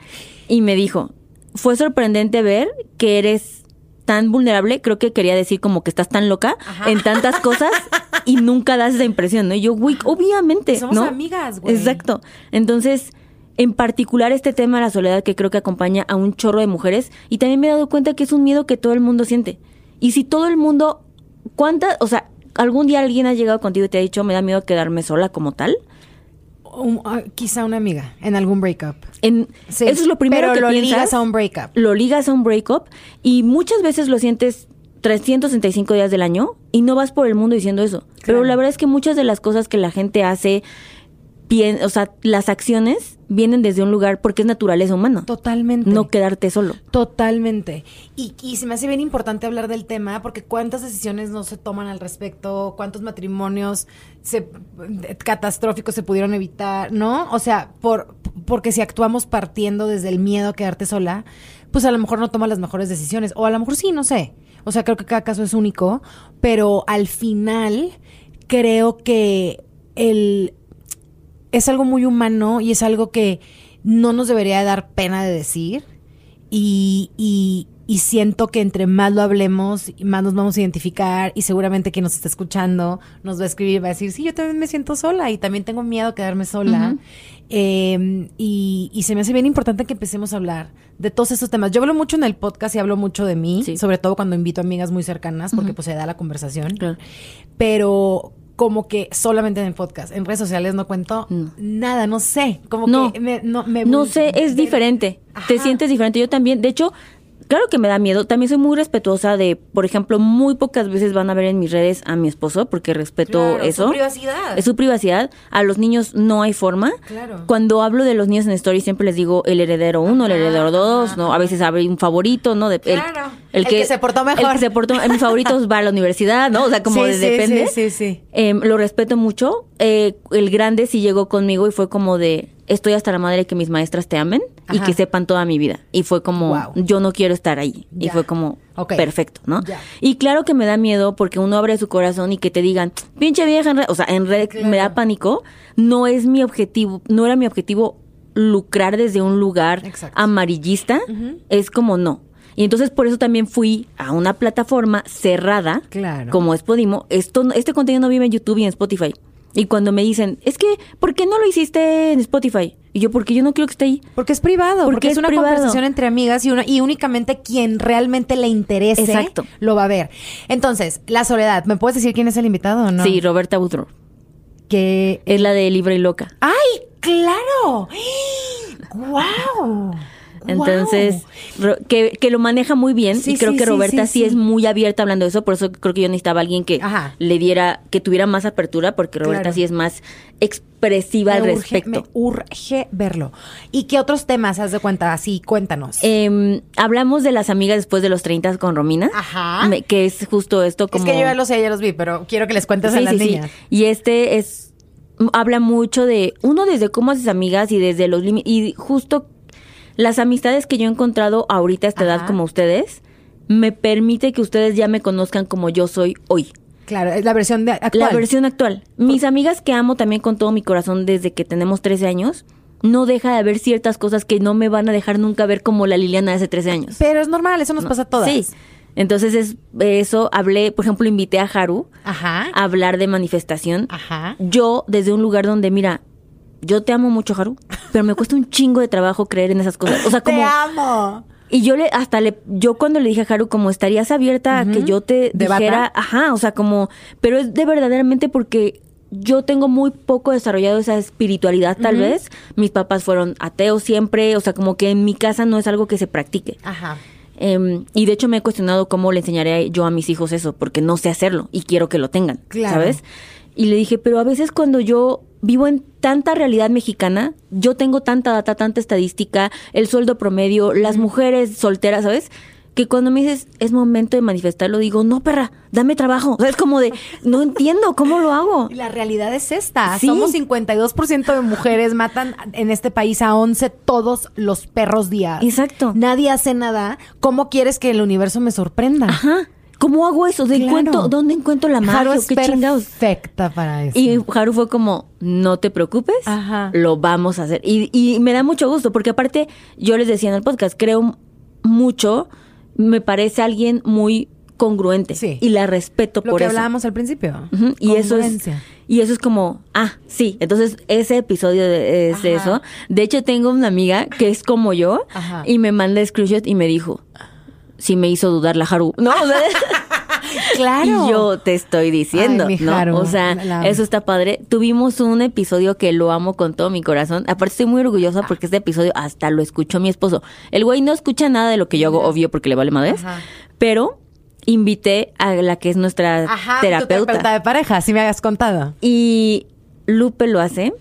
Y me dijo, fue sorprendente ver que eres tan vulnerable, creo que quería decir como que estás tan loca en tantas cosas y (laughs) nunca das esa impresión, ¿no? Y yo, güey, obviamente, Somos ¿no? amigas, güey. Exacto. Entonces, en particular este tema de la soledad que creo que acompaña a un chorro de mujeres y también me he dado cuenta que es un miedo que todo el mundo siente. Y si todo el mundo, ¿cuántas, o sea, algún día alguien ha llegado contigo y te ha dicho, me da miedo quedarme sola como tal? Ah, quizá una amiga en algún breakup. En, Sí, eso es lo primero pero que lo piensas. ligas a un breakup. Lo ligas a un breakup y muchas veces lo sientes 365 días del año y no vas por el mundo diciendo eso. Pero la verdad es que muchas de las cosas que la gente hace, o sea, las acciones vienen desde un lugar porque es naturaleza humana. Totalmente. No quedarte solo. Totalmente. Y, y se me hace bien importante hablar del tema porque cuántas decisiones no se toman al respecto, cuántos matrimonios se, catastróficos se pudieron evitar, ¿no? O sea, por, porque si actuamos partiendo desde el miedo a quedarte sola, pues a lo mejor no tomas las mejores decisiones. O a lo mejor sí, no sé. O sea, creo que cada caso es único, pero al final creo que el es algo muy humano y es algo que no nos debería dar pena de decir. Y, y- y siento que entre más lo hablemos, más nos vamos a identificar. Y seguramente quien nos está escuchando nos va a escribir y va a decir: Sí, yo también me siento sola y también tengo miedo a quedarme sola. Eh, y, y se me hace bien importante que empecemos a hablar de todos estos temas. Yo hablo mucho en el podcast y hablo mucho de mí, Sí. sobre todo cuando invito a amigas muy cercanas, porque pues se da la conversación Claro. pero como que solamente en el podcast. En redes sociales no cuento No. nada, no sé. Como No. que me, no, me No sé, es diferente. Te sientes diferente. Yo también, de hecho, claro que me da miedo. También soy muy respetuosa de, por ejemplo, muy pocas veces van a ver en mis redes a mi esposo porque respeto Claro, eso. su privacidad. Es su privacidad. A los niños no hay forma. Claro. Cuando hablo de los niños en story siempre les digo el heredero uno, el heredero dos, ajá, ¿no? A veces abre un favorito, ¿no? De, el- Claro. El que se portó mejor. El que se portó, mis favoritos (laughs) va a la universidad, ¿no? O sea, como Sí, de- sí, depende. sí, sí, sí. Em, lo respeto mucho. Eh, el grande sí llegó conmigo y fue como de, estoy hasta la madre que mis maestras te amen y que sepan toda mi vida. Y fue como, Wow. yo no quiero estar ahí. Y fue como, perfecto, ¿no? Ya. Y claro que me da miedo porque uno abre su corazón y que te digan, pinche vieja, en red", o sea, en red Claro. me da pánico. No es mi objetivo, no era mi objetivo lucrar desde un lugar Exacto. amarillista. Es como no. Y entonces por eso también fui a una plataforma cerrada, Claro. como es Podimo. Esto, no- este contenido no vive en YouTube y en Spotify. Y cuando me dicen, es que, ¿por qué no lo hiciste en Spotify? Y yo, porque yo no quiero que esté ahí. Porque es privado, Porque porque, es es una privado. conversación entre amigas y, una, y únicamente quien realmente le interese Exacto. lo va a ver. Entonces, la soledad, ¿me puedes decir quién es el invitado o no? Sí, Roberta Woodrow. Que Es la de Libre y Loca. ¡Ay, claro! (gasps) ¡Wow! Entonces, que, que lo maneja muy bien Sí, y creo sí, que Roberta sí, es muy abierta hablando de eso, por eso creo que yo necesitaba a alguien que Ajá. le diera, que tuviera más apertura, porque Roberta Claro. sí es más expresiva al urge, respecto. me urge verlo. ¿Y qué otros temas has de cuenta? Así, cuéntanos. Em, hablamos de las amigas después de los 30 con Romina, Ajá. me- que es justo esto como... Es que yo ya los sé, ya los vi, pero quiero que les cuentes a las sí, sí. niñas. Y este es habla mucho de uno desde cómo haces amigas y desde los límites y justo las amistades que yo he encontrado ahorita a esta edad como ustedes me permite que ustedes ya me conozcan como yo soy hoy. Claro, es la versión de actual. La versión actual. Mis amigas que amo también con todo mi corazón desde que tenemos 13 años, no deja de haber ciertas cosas que no me van a dejar nunca ver como la Liliana de hace 13 años. Pero es normal, eso nos pasa a todas. Sí. Entonces es eso, hablé, por ejemplo, invité a Haru Ajá. a hablar de manifestación. Ajá. Yo, desde un lugar donde, mira, yo te amo mucho, Haru, pero me cuesta un chingo de trabajo creer en esas cosas. O sea, como. Te amo. Y yo le, hasta le, yo cuando le dije a Haru, como estarías abierta a que yo te ¿Debata? dijera, ajá, o sea, como, pero es de verdaderamente porque yo tengo muy poco desarrollado esa espiritualidad, tal vez. Mis papás fueron ateos siempre, o sea, como que en mi casa no es algo que se practique. Ajá. Em, y de hecho me he cuestionado cómo le enseñaré yo a mis hijos eso, porque no sé hacerlo y quiero que lo tengan, Claro. ¿sabes? Y le dije, pero a veces cuando yo vivo en tanta realidad mexicana, yo tengo tanta data, tanta estadística, el sueldo promedio, las mujeres solteras, ¿sabes? que cuando me dices es momento de manifestarlo, digo, no, perra, dame trabajo. O (laughs) sea, es como de, no entiendo, ¿cómo lo hago? Y la realidad es esta. Sí. Somos 52% de mujeres, matan en este país a 11 todos los perros días. Exacto. Nadie hace nada. ¿Cómo quieres que el universo me sorprenda? Ajá. ¿Cómo hago eso? ¿De Claro. encuentro- ¿Dónde encuentro la Haru magia? es ¿Qué chingados? perfecta para eso. Y Haru fue como, no te preocupes, Ajá. lo vamos a hacer. Y, y me da mucho gusto, porque aparte, yo les decía en el podcast, creo mucho, me parece alguien muy congruente. Sí. Y la respeto Lo por que eso. hablábamos al principio. Ujú, Y eso es y eso es como, ah, sí, entonces ese episodio de, es Ajá. eso. De hecho, tengo una amiga que es como yo Ajá. y me manda screenshot y me dijo, sí me hizo dudar la Haru. No, o sea, (laughs) Claro. (laughs) yo te estoy diciendo, Ay, mi ¿no? Haru, o sea, la eso está padre. Tuvimos un episodio que lo amo con todo mi corazón. Aparte estoy muy orgullosa porque este episodio hasta lo escuchó mi esposo. El güey no escucha nada de lo que yo hago, obvio, porque le vale madres. Pero invité a la que es nuestra Ajá, tu terapeuta. terapeuta de pareja, si me habías contado. Y Lupe lo hace.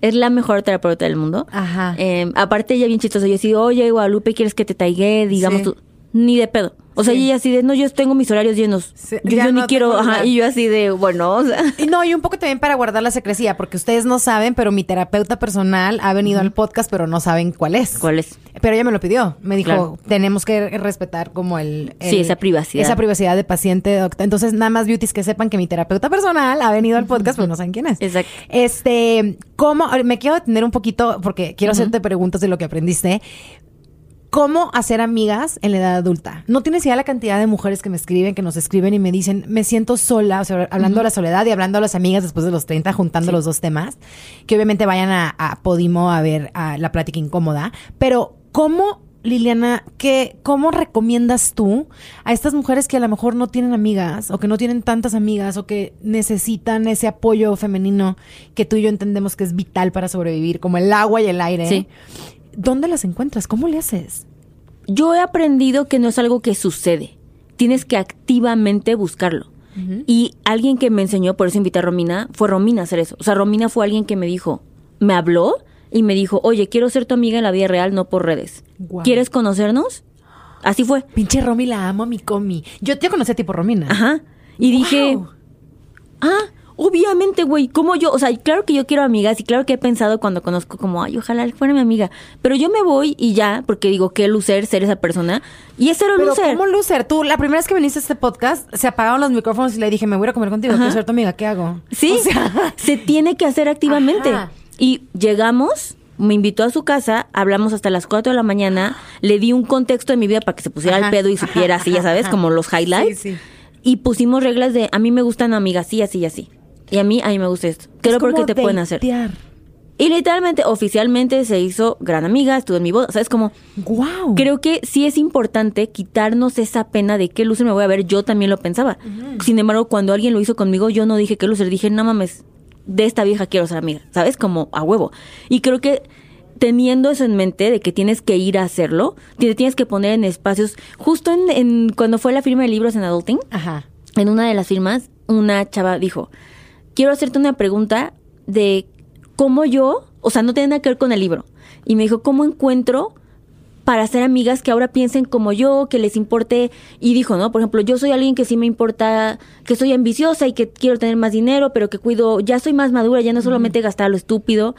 Es la mejor terapeuta del mundo. Ajá. Eh, aparte, ella bien chistosa. Yo así, oye, Guadalupe, ¿quieres que te taigue? Digamos Sí. Ni de pedo. O sea, Sí. y ella así de, no, yo tengo mis horarios llenos. Sí, yo ni quiero, ajá. Y yo así de, bueno, o sea. Y no, y un poco también para guardar la secrecía, porque ustedes no saben, pero mi terapeuta personal ha venido al podcast, pero no saben cuál es. ¿Cuál es? Pero ella me lo pidió. Me dijo, Claro. tenemos que respetar como el, el- Sí, esa privacidad. Esa privacidad de paciente, doctor. Entonces, nada más beauties que sepan que mi terapeuta personal ha venido al podcast, pero no saben quién es. Exacto. Este, ¿cómo? Me quiero detener un poquito porque quiero hacerte preguntas de lo que aprendiste. ¿Cómo hacer amigas en la edad adulta? No tienes idea la cantidad de mujeres que me escriben, que nos escriben y me dicen, me siento sola, o sea, hablando de la soledad y hablando a las amigas después de los 30, juntando los dos temas, que obviamente vayan a, a Podimo a ver a la plática incómoda, pero ¿cómo, Liliana, que, cómo recomiendas tú a estas mujeres que a lo mejor no tienen amigas o que no tienen tantas amigas o que necesitan ese apoyo femenino que tú y yo entendemos que es vital para sobrevivir, como el agua y el aire? Sí. ¿Dónde las encuentras? ¿Cómo le haces? Yo he aprendido que no es algo que sucede. Tienes que activamente buscarlo. Y alguien que me enseñó, por eso invité a Romina, fue Romina a hacer eso. O sea, Romina fue alguien que me dijo, me habló y me dijo, oye, quiero ser tu amiga en la vida real, no por redes. ¿Quieres conocernos? Así fue. Pinche Romy la amo, mi comi. Yo te conocí a tipo Romina. Ajá. Y dije, ah, obviamente, güey, como yo, o sea, claro que yo quiero amigas y claro que he pensado cuando conozco como, ay, ojalá fuera mi amiga, pero yo me voy y ya, porque digo, qué lucer ser esa persona, y es cero Pero lucer. ¿cómo loser? Tú, la primera vez que viniste a este podcast, se apagaron los micrófonos y le dije, me voy a comer contigo, quiero ser tu amiga, ¿qué hago? Sí, O sea, se tiene que hacer activamente. Ajá. Y llegamos, me invitó a su casa, hablamos hasta las 4 de la mañana, le di un contexto de mi vida para que se pusiera al pedo y ajá, supiera así, ya sabes, ajá. como los highlights. Sí, sí. Y pusimos reglas de, a mí me gustan amigas así, así y así. Y a mí, a mí me gusta esto. ¿Qué es es lo peor como que te pueden hacer? Y literalmente, oficialmente se hizo gran amiga, estuvo en mi boda, ¿sabes? Como, Wow. creo que sí es importante quitarnos esa pena de qué lucer me voy a ver. Yo también lo pensaba. Sin embargo, cuando alguien lo hizo conmigo, yo no dije qué lucer, dije, no mames, de esta vieja quiero ser amiga, ¿sabes? Como a huevo. Y creo que teniendo eso en mente de que tienes que ir a hacerlo, te tienes que poner en espacios, justo en, en cuando fue la firma de libros en Adulting, Ajá. en una de las firmas, una chava dijo, quiero hacerte una pregunta de cómo yo, o sea, no tiene nada que ver con el libro. Y me dijo, ¿cómo encuentro para ser amigas que ahora piensen como yo, que les importe? Y dijo, ¿no? Por ejemplo, yo soy alguien que sí me importa, que soy ambiciosa y que quiero tener más dinero, pero que cuido, ya soy más madura, ya no solamente gastar lo estúpido.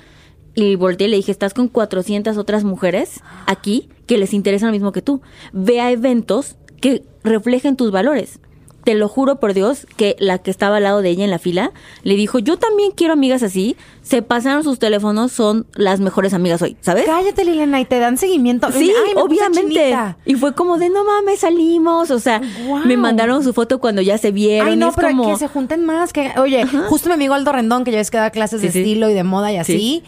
Y volteé y le dije, estás con 400 otras mujeres aquí que les interesa lo mismo que tú. Ve a eventos que reflejen tus valores. Te lo juro por Dios que la que estaba al lado de ella en la fila le dijo, yo también quiero amigas así. Se pasaron sus teléfonos, son las mejores amigas hoy, ¿sabes? Cállate, Liliana, y te dan seguimiento. Sí, Ay, puse obviamente. Y fue como de no mames, salimos. O sea, me mandaron su foto cuando ya se vieron. Ay, y no, es pero como, que se junten más. Que, oye, justo mi amigo Aldo Rendón, que ya ves que da clases de Sí, estilo y de moda y así,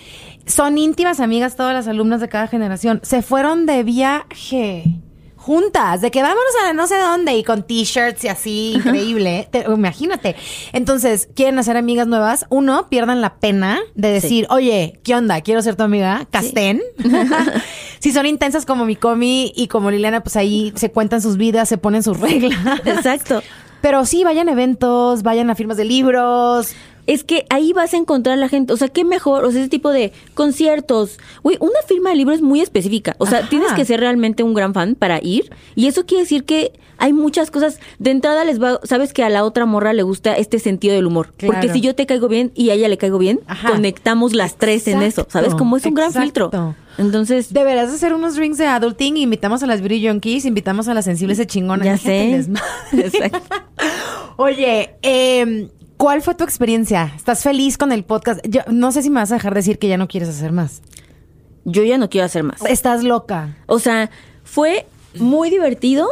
son íntimas amigas todas las alumnas de cada generación. Se fueron de viaje juntas, de que vámonos a no sé dónde y con t-shirts y así, increíble. Te- imagínate. Entonces, quieren hacer amigas nuevas. Uno, pierdan la pena de decir, oye, ¿qué onda? Quiero ser tu amiga. Castén. (laughs) (laughs) si son intensas como mi comi y como Liliana, pues ahí se cuentan sus vidas, se ponen sus reglas. Exacto. Pero sí, vayan a eventos, vayan a firmas de libros. Es que ahí vas a encontrar a la gente. O sea, qué mejor, o sea, ese tipo de conciertos. Güey, una firma de libro es muy específica. O sea, Ajá. tienes que ser realmente un gran fan para ir. Y eso quiere decir que hay muchas cosas. De entrada les va, sabes que a la otra morra le gusta este sentido del humor. Claro. Porque si yo te caigo bien y a ella le caigo bien, Ajá. conectamos las tres en eso. ¿Sabes? Como es un gran filtro. Entonces, Deberás hacer unos drinks de adulting, invitamos a las beauty junkies, invitamos a las sensibles de chingona. ya sé. (laughs) Exacto. (laughs) Oye, eh, ¿cuál fue tu experiencia? ¿Estás feliz con el podcast? Yo no sé si me vas a dejar decir que ya no quieres hacer más. Yo ya no quiero hacer más. Estás loca. O sea, fue muy divertido.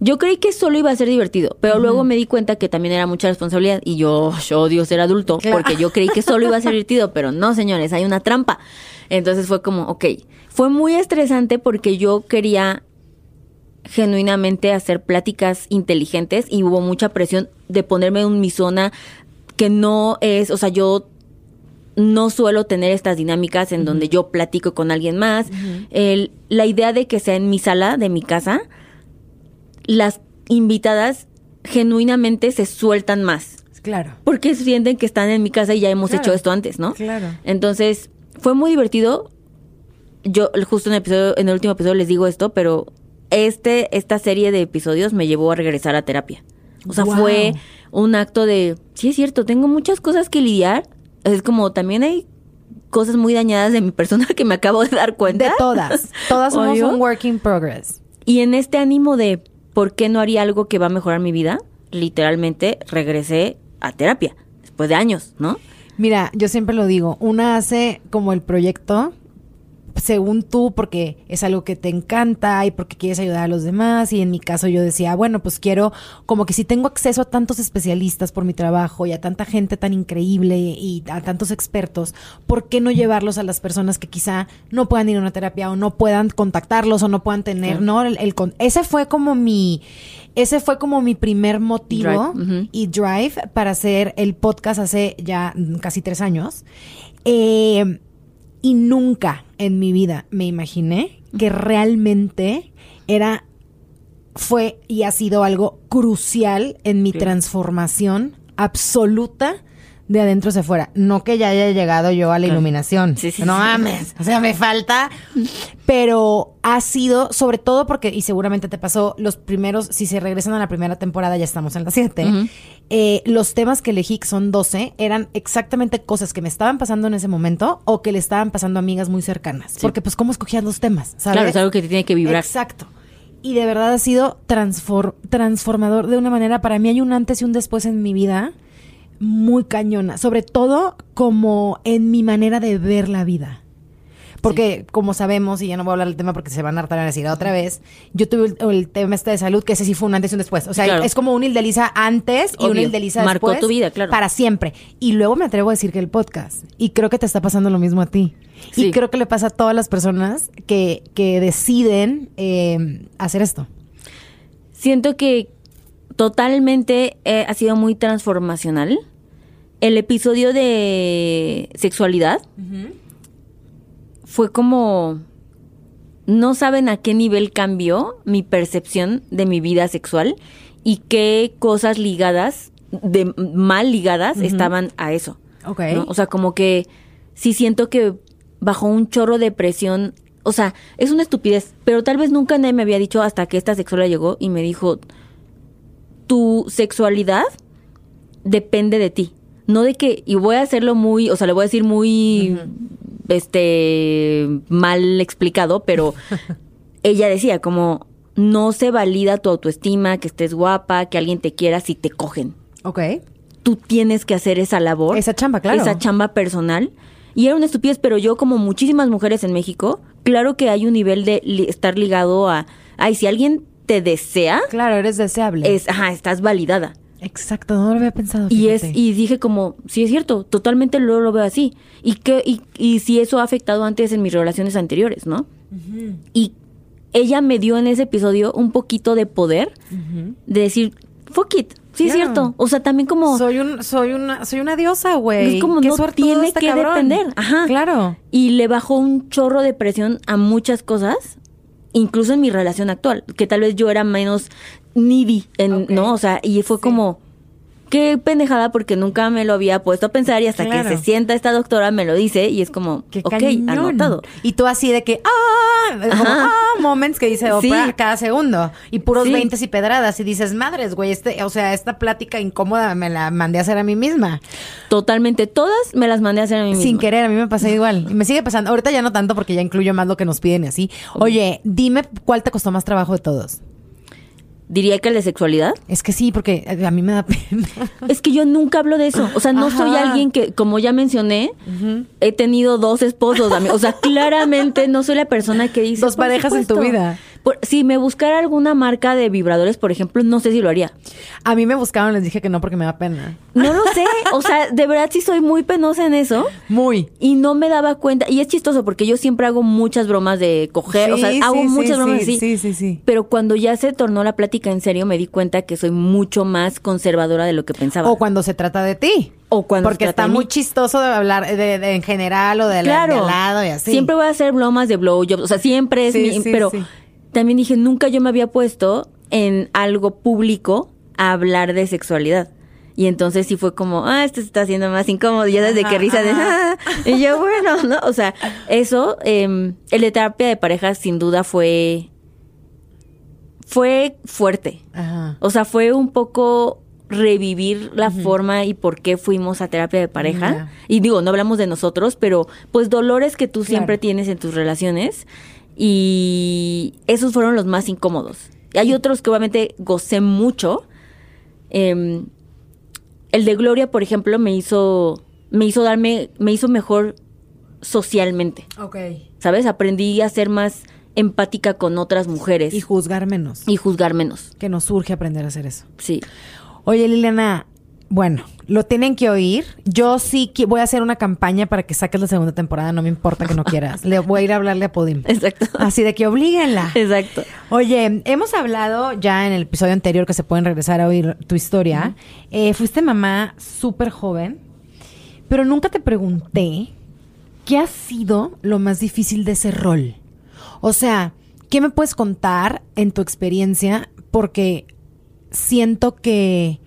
Yo creí que solo iba a ser divertido, pero luego me di cuenta que también era mucha responsabilidad y yo, yo odio ser adulto Claro. porque yo creí que solo iba a ser (laughs) divertido, pero no, señores, hay una trampa. Entonces fue como, ok, fue muy estresante porque yo quería genuinamente hacer pláticas inteligentes y hubo mucha presión de ponerme en mi zona que no es, o sea, yo no suelo tener estas dinámicas en donde yo platico con alguien más. El- la idea de que sea en mi sala de mi casa, las invitadas genuinamente se sueltan más. Claro. Porque sienten que están en mi casa y ya hemos Claro. hecho esto antes, ¿no? Claro. Entonces, fue muy divertido. Yo justo en el episodio, en el último episodio les digo esto, pero este, esta serie de episodios me llevó a regresar a terapia. O sea, Wow. fue un acto de, sí es cierto, tengo muchas cosas que lidiar. Es como también hay cosas muy dañadas de mi persona que me acabo de dar cuenta. De todas. (laughs) Todas somos un work in progress. Y en este ánimo de por qué no haría algo que va a mejorar mi vida, literalmente regresé a terapia después de años, ¿no? Mira, yo siempre lo digo, una hace como el proyecto según tú porque es algo que te encanta y porque quieres ayudar a los demás y en mi caso yo decía, bueno, pues quiero como que si tengo acceso a tantos especialistas por mi trabajo y a tanta gente tan increíble y a tantos expertos, ¿por qué no llevarlos a las personas que quizá no puedan ir a una terapia o no puedan contactarlos o no puedan tener. ¿no? El, ese fue como mi ese fue como mi primer motivo Drive, y Drive para hacer el podcast hace ya casi tres años. Eh, y nunca en mi vida me imaginé que realmente era, fue y ha sido algo crucial en mi Sí. transformación absoluta de adentro hacia afuera. No que ya haya llegado yo a la iluminación. Sí, sí, no sí. mames. O sea, me falta. Pero ha sido, sobre todo porque, y seguramente te pasó, los primeros, si se regresan a la primera temporada, ya estamos en la 7. Ujú. eh, los temas que elegí, que son 12, eran exactamente cosas que me estaban pasando en ese momento o que le estaban pasando a amigas muy cercanas. Porque, pues, ¿cómo escogías los temas? ¿sabes? Claro, es algo que te tiene que vibrar. Exacto. Y de verdad ha sido transfor- transformador de una manera. Para mí hay un antes y un después en mi vida muy cañona. Sobre todo como en mi manera de ver la vida. Porque, como sabemos, y ya no voy a hablar del tema porque se van a hartar a decir otra vez, yo tuve el, el tema este de salud, que ese sí fue un antes y un después. O sea, Claro. es como un Ildeliza antes y un Obvio. Ildeliza Marcó después. tu vida, claro. Para siempre. Y luego me atrevo a decir que el podcast. Y creo que te está pasando lo mismo a ti. Y creo que le pasa a todas las personas que, que deciden eh, hacer esto. Siento que totalmente eh, ha sido muy transformacional. El episodio de sexualidad fue como... No saben a qué nivel cambió mi percepción de mi vida sexual y qué cosas ligadas, de mal ligadas, estaban a eso. Ok. ¿no? O sea, como que sí siento que bajo un chorro de presión, o sea, es una estupidez, pero tal vez nunca nadie me había dicho hasta que esta sexóloga llegó y me dijo, tu sexualidad depende de ti. No de que, y voy a hacerlo muy, o sea, le voy a decir muy, este, mal explicado, pero (laughs) ella decía como, no se valida tu autoestima, que estés guapa, que alguien te quiera si te cogen Ok. tú tienes que hacer esa labor. Esa chamba, claro. Esa chamba personal. Y era una estupidez, pero yo, como muchísimas mujeres en México, claro que hay un nivel de li- estar ligado a, ay, si alguien te desea, Claro, eres deseable. es, ajá, estás validada. Exacto, no lo había pensado. Y es, y dije como, sí es cierto, totalmente lo, lo veo así. Y que, y, y si eso ha afectado antes en mis relaciones anteriores, ¿no? Y ella me dio en ese episodio un poquito de poder de decir, fuck it, sí es cierto. O sea, también como Soy un, soy una, soy una diosa, güey. Es como Qué no tiene este que cabrón. depender. Ajá. Claro. Y le bajó un chorro de presión a muchas cosas, incluso en mi relación actual, que tal vez yo era menos needy, en. ¿no? O sea, y fue Sí. como, qué pendejada porque nunca me lo había puesto a pensar y hasta Claro. que se sienta esta doctora me lo dice y es como, Qué ok, cañón. anotado. Y tú así de que, ah, como, ah, moments que dice Oprah Sí. cada segundo. Y puros Sí. veintes y pedradas. Y dices, madres, güey, este, o sea, esta plática incómoda me la mandé a hacer a mí misma. Totalmente, todas me las mandé a hacer a mí misma. Sin querer, a mí me pasa igual. Y me sigue pasando. Ahorita ya no tanto porque ya incluyo más lo que nos piden y así. Oye, dime cuál te costó más trabajo de todos. Diría que de sexualidad. Es que sí, porque a mí me da (laughs) pena. Es que yo nunca hablo de eso. O sea, no Ajá. soy alguien que, como ya mencioné, he tenido dos esposos. O sea, (laughs) claramente no soy la persona que dice. Dos "Por parejas en tu supuesto". vida. Por- si me buscara alguna marca de vibradores, por ejemplo, no sé si lo haría. A mí me buscaron, les dije que no porque me da pena. No lo sé. O sea, (laughs) de verdad sí soy muy penosa en eso. Muy. Y no me daba cuenta. Y es chistoso porque yo siempre hago muchas bromas de coger. o sea, Sí, hago sí, muchas bromas sí, así. Sí, sí, sí. Pero cuando ya se tornó la plática en serio, me di cuenta que soy mucho más conservadora de lo que pensaba. O cuando se trata de ti. O cuando Porque está muy chistoso de hablar de, de- en general o de, la- claro. de al lado y así. Siempre voy a hacer bromas de blowjobs. O sea, siempre es mi. pero. También dije, nunca yo me había puesto en algo público a hablar de sexualidad. Y entonces sí fue como, ah, esto se está haciendo más incómodo. Y ya desde Ajá, que risa de, ah. Y yo, (laughs) bueno, ¿no? O sea, eso, eh, el de terapia de pareja sin duda fue. Fue fuerte. Ajá. O sea, fue un poco revivir la forma y por qué fuimos a terapia de pareja. Ya. Y digo, no hablamos de nosotros, pero pues dolores que tú Claro. siempre tienes en tus relaciones. Y esos fueron los más incómodos. Y hay otros que obviamente gocé mucho. Em, el de Gloria, por ejemplo, me hizo, me hizo darme, me hizo mejor socialmente. Ok. ¿Sabes? Aprendí a ser más empática con otras mujeres Y y, juzgar menos. juzgar menos. Que nos surge aprender a hacer eso. Sí. Oye, Liliana, bueno, lo tienen que oír. Yo sí que voy a hacer una campaña para que saques la segunda temporada, no me importa que no quieras. Le voy a ir a hablarle a Podim. Exacto. Así de que oblíguenla. Exacto. Oye, hemos hablado ya en el episodio anterior que se pueden regresar a oír tu historia. Eh, fuiste mamá súper joven, pero nunca te pregunté qué ha sido lo más difícil de ese rol. O sea, ¿qué me puedes contar en tu experiencia? Porque siento que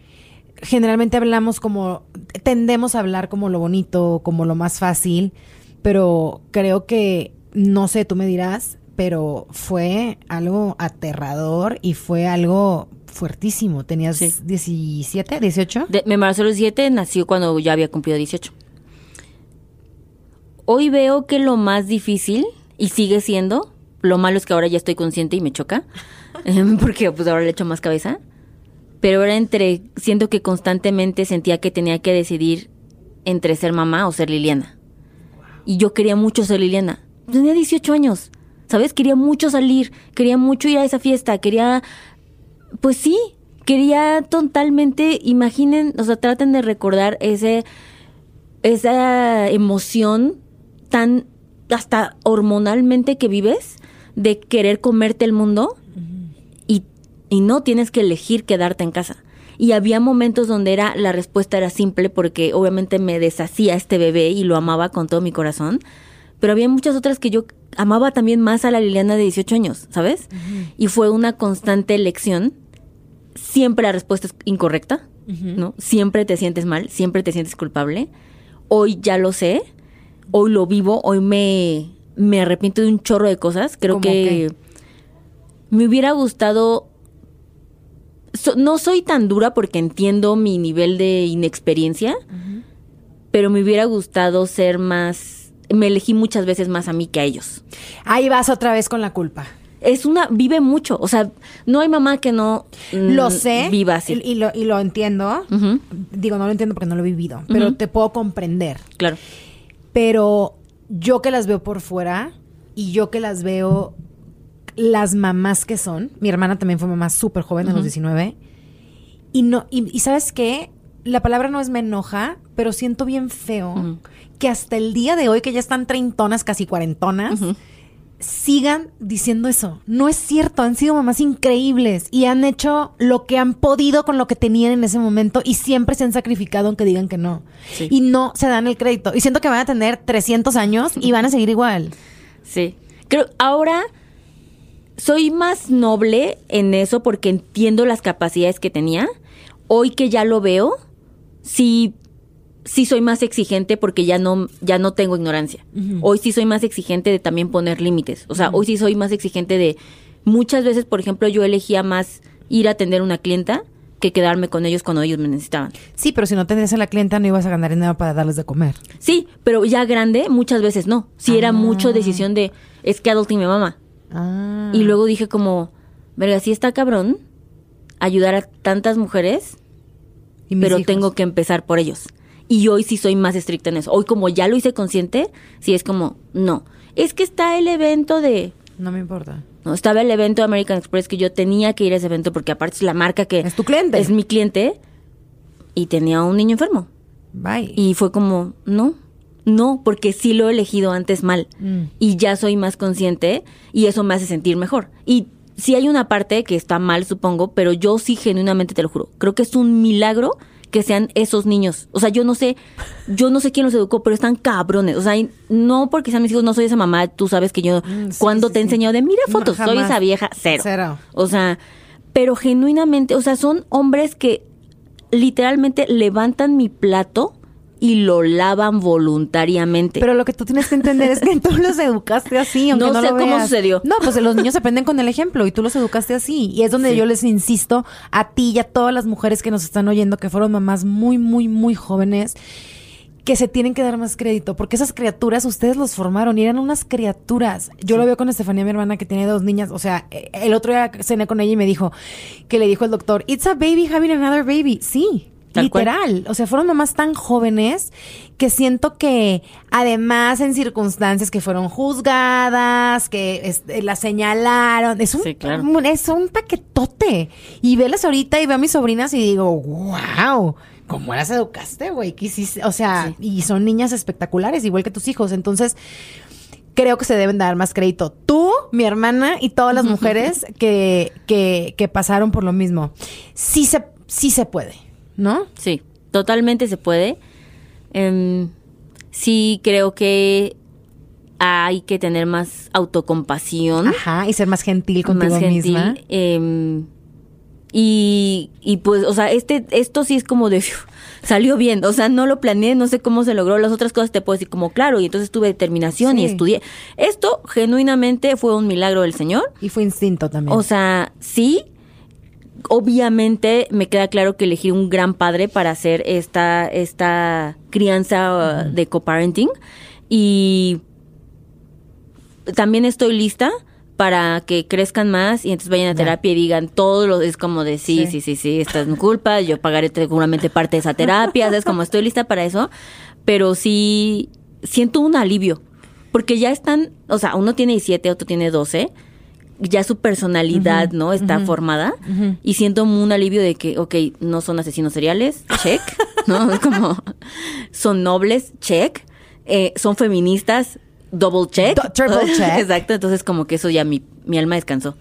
generalmente hablamos como, tendemos a hablar como lo bonito, como lo más fácil, pero creo que, no sé, tú me dirás, pero fue algo aterrador y fue algo fuertísimo. ¿Tenías Sí. 17, 18? De, me embarazó a los 7, nació cuando ya había cumplido 18. Hoy veo que lo más difícil, y sigue siendo, lo malo es que ahora ya estoy consciente y me choca, (laughs) em, porque pues ahora le echo más cabeza, pero era entre, siento que constantemente sentía que tenía que decidir entre ser mamá o ser Liliana. Y yo quería mucho ser Liliana. Tenía 18 años, ¿sabes? Quería mucho salir, quería mucho ir a esa fiesta, quería pues sí, quería totalmente, imaginen, o sea, traten de recordar ese, esa emoción tan hasta hormonalmente que vives de querer comerte el mundo y, no tienes que elegir quedarte en casa. Y había momentos donde era la respuesta era simple porque obviamente me deshacía este bebé y lo amaba con todo mi corazón, pero había muchas otras que yo amaba también más a la Liliana de 18 años, ¿sabes? Y fue una constante elección. Siempre la respuesta es incorrecta, ¿no? Siempre te sientes mal, siempre te sientes culpable. Hoy ya lo sé, hoy lo vivo, hoy me, me arrepiento de un chorro de cosas. Creo ¿Cómo que me hubiera gustado so- no soy tan dura porque entiendo mi nivel de inexperiencia, pero me hubiera gustado ser más, me elegí muchas veces más a mí que a ellos. Ahí vas otra vez con la culpa. Es una, vive mucho, o sea, no hay mamá que no mm, Lo sé. viva así. Y, y lo, y lo entiendo. Digo, no lo entiendo porque no lo he vivido, pero te puedo comprender. claro. Pero yo que las veo por fuera y yo que las veo las mamás que son, mi hermana también fue mamá súper joven, a los 19, y no, y, y sabes qué, la palabra no es me enoja, pero siento bien feo que hasta el día de hoy, que ya están treintonas, casi cuarentonas, sigan diciendo eso. No es cierto, han sido mamás increíbles y han hecho lo que han podido con lo que tenían en ese momento y siempre se han sacrificado aunque digan que no. Sí. Y no se dan el crédito. Y siento que van a tener 300 años y (laughs) van a seguir igual. Sí. Creo, ahora soy más noble en eso porque entiendo las capacidades que tenía. Hoy que ya lo veo, sí, sí soy más exigente porque ya no, ya no tengo ignorancia. Hoy sí soy más exigente de también poner límites. O sea, hoy sí soy más exigente de muchas veces, por ejemplo, yo elegía más ir a atender una clienta que quedarme con ellos cuando ellos me necesitaban. Sí, pero si no tenías a la clienta no ibas a ganar dinero para darles de comer. Sí, pero ya grande muchas veces no. Sí era mucho decisión de es que adulting mi mamá. Ah. Y luego dije como, verga, sí está cabrón ayudar a tantas mujeres, ¿Y mis pero hijos? tengo que empezar por ellos. Y hoy sí soy más estricta en eso. Hoy como ya lo hice consciente, sí es como, no. Es que está el evento de... No me importa. No, estaba el evento de American Express que yo tenía que ir a ese evento porque aparte es la marca que... Es tu cliente. Es mi cliente. Y tenía un niño enfermo. Bye. Y fue como, no, no, porque sí lo he elegido antes mal. Mm. Y ya soy más consciente y eso me hace sentir mejor. Y sí hay una parte que está mal, supongo, pero yo sí genuinamente te lo juro. Creo que es un milagro que sean esos niños. O sea, yo no sé, yo no sé quién los educó, pero están cabrones. O sea, no porque sean mis hijos, no soy esa mamá, tú sabes que yo Mm, sí, cuando sí, te he sí. enseñado de mira No, fotos, soy esa vieja, cero. Cero. O sea, pero genuinamente, o sea, son hombres que literalmente levantan mi plato y lo lavan voluntariamente. Pero lo que tú tienes que entender es que tú los educaste así, aunque No no, sé lo cómo sucedió. No, pues los niños aprenden con el ejemplo y tú los educaste así. Y es donde yo les insisto a ti y a todas las mujeres que nos están oyendo, que fueron mamás muy, muy, muy jóvenes, que se tienen que dar más crédito, porque esas criaturas ustedes los formaron y eran unas criaturas. Yo lo veo con Estefanía, mi hermana, que tiene dos niñas. O sea, eh, el otro día cené con ella y me dijo que le dijo el doctor, It's a baby having another baby. Sí. Tal cual. literal, o sea, fueron mamás tan jóvenes que siento que además en circunstancias que fueron juzgadas, que este, las señalaron, es un, Sí, claro. un- es un paquetote. Y velas ahorita y veo a mis sobrinas y digo, wow, ¿cómo las educaste, güey? ¿Qué hiciste? O sea, y son niñas espectaculares, igual que tus hijos. Entonces, creo que se deben dar más crédito. Tú, mi hermana y todas las (laughs) mujeres que, que, que pasaron por lo mismo. Sí se, sí se puede, ¿no? Sí, totalmente se puede. Em, sí, creo que hay que tener más autocompasión. Ajá, y ser más gentil contigo más gentil. misma. em, y, y pues, o sea, este, esto sí es como de fiu, salió bien. O sea, no lo planeé, no sé cómo se logró. Las otras cosas te puedo decir como claro, y entonces tuve determinación y estudié. Esto genuinamente fue un milagro del Señor. Y fue instinto también. O sea, sí. Obviamente me queda claro que elegí un gran padre para hacer esta, esta crianza uh, de coparenting. Y también estoy lista para que crezcan más y entonces vayan a terapia y digan todo lo es como de sí, Sí. sí, sí, sí, esta es mi culpa, yo pagaré seguramente parte de esa terapia, es como estoy lista para eso, pero sí siento un alivio, porque ya están, o sea, uno tiene 17, otro tiene 12, ya su personalidad, ¿no? Está formada y siento un alivio de que, ok, no son asesinos seriales, check, ¿no? (laughs) Es como, son nobles, check, eh, son feministas, double check. Do- triple (laughs) check. Exacto, entonces como que eso ya mi, mi alma descansó.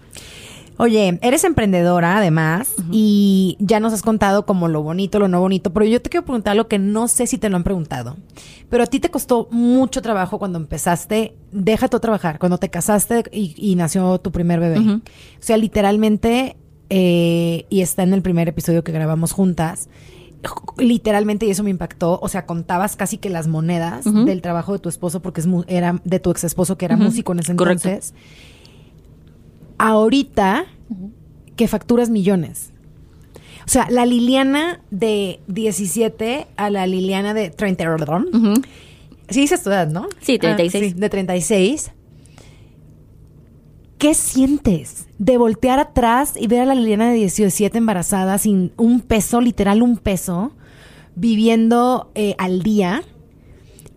Oye, eres emprendedora además y ya nos has contado como lo bonito, lo no bonito, pero yo te quiero preguntar lo que no sé si te lo han preguntado. Pero a ti te costó mucho trabajo cuando empezaste, déjate trabajar, cuando te casaste y, y nació tu primer bebé. O sea, literalmente, eh, y está en el primer episodio que grabamos juntas, literalmente, y eso me impactó, o sea, contabas casi que las monedas del trabajo de tu esposo, porque es mu- era de tu ex esposo que era músico en ese Correcto. Ahorita que facturas millones. O sea, la Liliana de 17 a la Liliana de 30. Ujú. Sí dices tu edad, ¿no? Sí, 36. Ah, sí, de 36. ¿Qué sientes de voltear atrás y ver a la Liliana de 17 embarazada sin un peso, literal un peso, viviendo eh, al día?